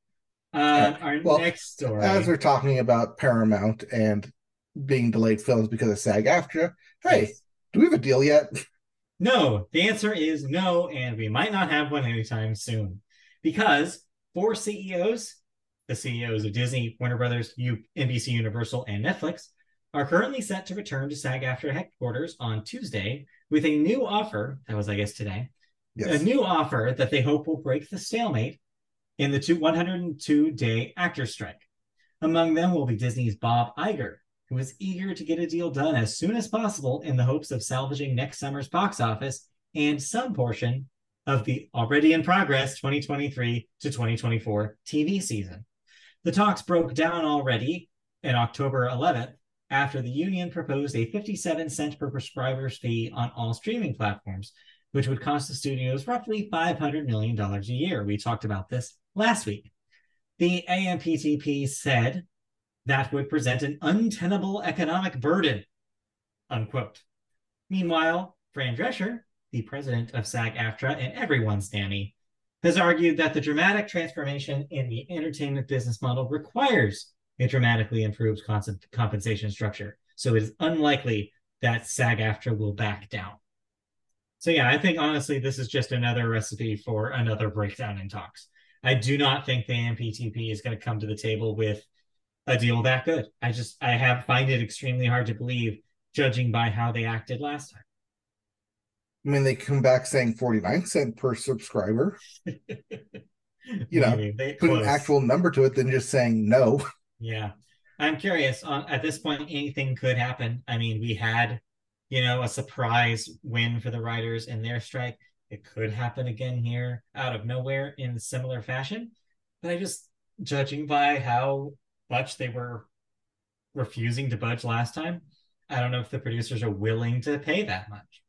Uh, our well, next story. As we're talking about Paramount and being delayed films because of SAG AFTRA, hey, yes. do we have a deal yet? (laughs) No, the answer is no, and we might not have one anytime soon. Because four CEOs, the CEOs of Disney, Warner Brothers, NBC Universal, and Netflix, are currently set to return to SAG AFTRA headquarters on Tuesday with a new offer. That was, I guess, today. Yes. A new offer that they hope will break the stalemate in the two, 102 day actor strike. Among them will be Disney's Bob Iger, who is eager to get a deal done as soon as possible in the hopes of salvaging next summer's box office and some portion of the already in progress 2023 to 2024 TV season. The talks broke down already in October 11th after the union proposed a 57 cent per subscriber's fee on all streaming platforms, which would cost the studios roughly $500 million a year. We talked about this last week. The AMPTP said that would present an untenable economic burden, unquote. Meanwhile, Fran Drescher, the president of SAG AFTRA and everyone's nanny, has argued that the dramatic transformation in the entertainment business model requires a dramatically improved compensation structure. So it is unlikely that SAG AFTRA will back down. So yeah, I think honestly, this is just another recipe for another breakdown in talks. I do not think the AMPTP is going to come to the table with a deal that good. I just I have find it extremely hard to believe, judging by how they acted last time. I mean, they come back saying 49 cent per subscriber. (laughs) you know, they, put an actual number to it than just saying no. Yeah. I'm curious. On at this point, anything could happen. I mean, we had, you know, a surprise win for the writers in their strike. It could happen again here out of nowhere in similar fashion. But I just judging by how much they were refusing to budge last time, I don't know if the producers are willing to pay that much.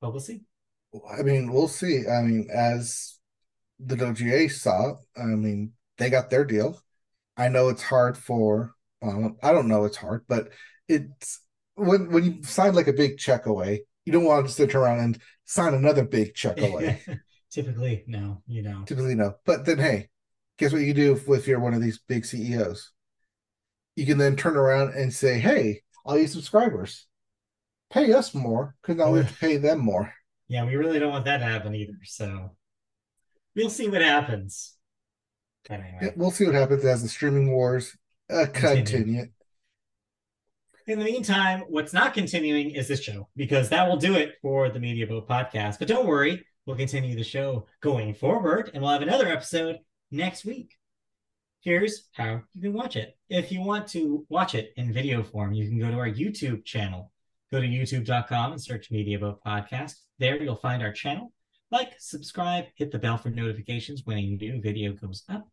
But we'll see. I mean, we'll see. I mean, as the WGA saw, I mean, they got their deal. I know it's hard for um, I don't know it's hard, but it's when when you sign like a big check away, you don't want to sit around and sign another big check (laughs) away. Typically, no, you know. Typically, no. But then, hey, guess what you do if, if you're one of these big CEOs? You can then turn around and say, "Hey, all you subscribers, pay us more because now we have to pay them more." (laughs) Yeah, we really don't want that to happen either. So we'll see what happens. Anyway. Yeah, we'll see what happens as the streaming wars uh, continue. continue. In the meantime, what's not continuing is this show because that will do it for the Media Boat podcast. But don't worry, we'll continue the show going forward and we'll have another episode next week. Here's how you can watch it. If you want to watch it in video form, you can go to our YouTube channel. Go to youtube.com and search Media Boat Podcast. There you'll find our channel. Like, subscribe, hit the bell for notifications when a new video goes up.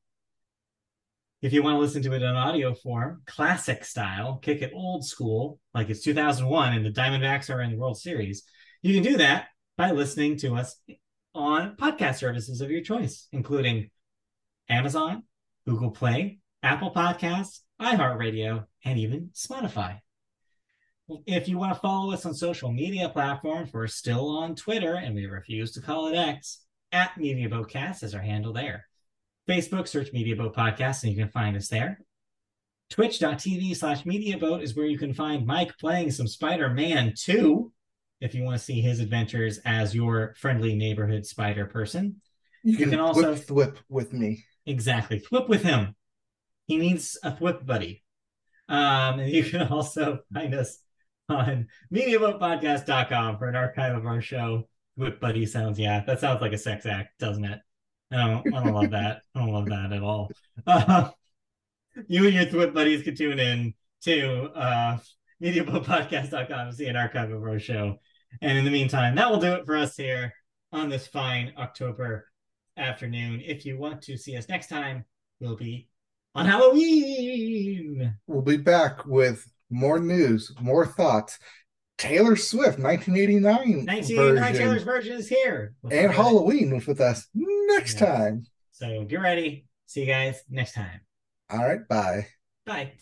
If you want to listen to it in audio form, classic style, kick it old school, like it's 2001 and the Diamondbacks are in the World Series, you can do that by listening to us on podcast services of your choice, including Amazon, Google Play, Apple Podcasts, iHeartRadio, and even Spotify. If you want to follow us on social media platforms, we're still on Twitter and we refuse to call it X. At MediaBoatcast is our handle there. Facebook, search Media Boat Podcast and you can find us there. Twitch.tv slash Media Boat is where you can find Mike playing some Spider Man 2 if you want to see his adventures as your friendly neighborhood spider person. You, you can, can, also thwip with me. Exactly. Thwip with him. He needs a thwip buddy. Um, and you can (laughs) also find us on MediaBoatPodcast.com for an archive of our show. Whip Buddy sounds, yeah, that sounds like a sex act, doesn't it? I don't, I don't love that. I don't love that at all. Uh, you and your Thwip buddies can tune in to uh, MediaBoatPodcast.com to see an archive of our show. And in the meantime, that will do it for us here on this fine October afternoon. If you want to see us next time, we'll be on Halloween. We'll be back with more news, more thoughts. Taylor Swift, 1989. 1989 version. Taylor's version is here. and Halloween was with us next yeah. time. So get ready. See you guys next time. All right. Bye. Bye.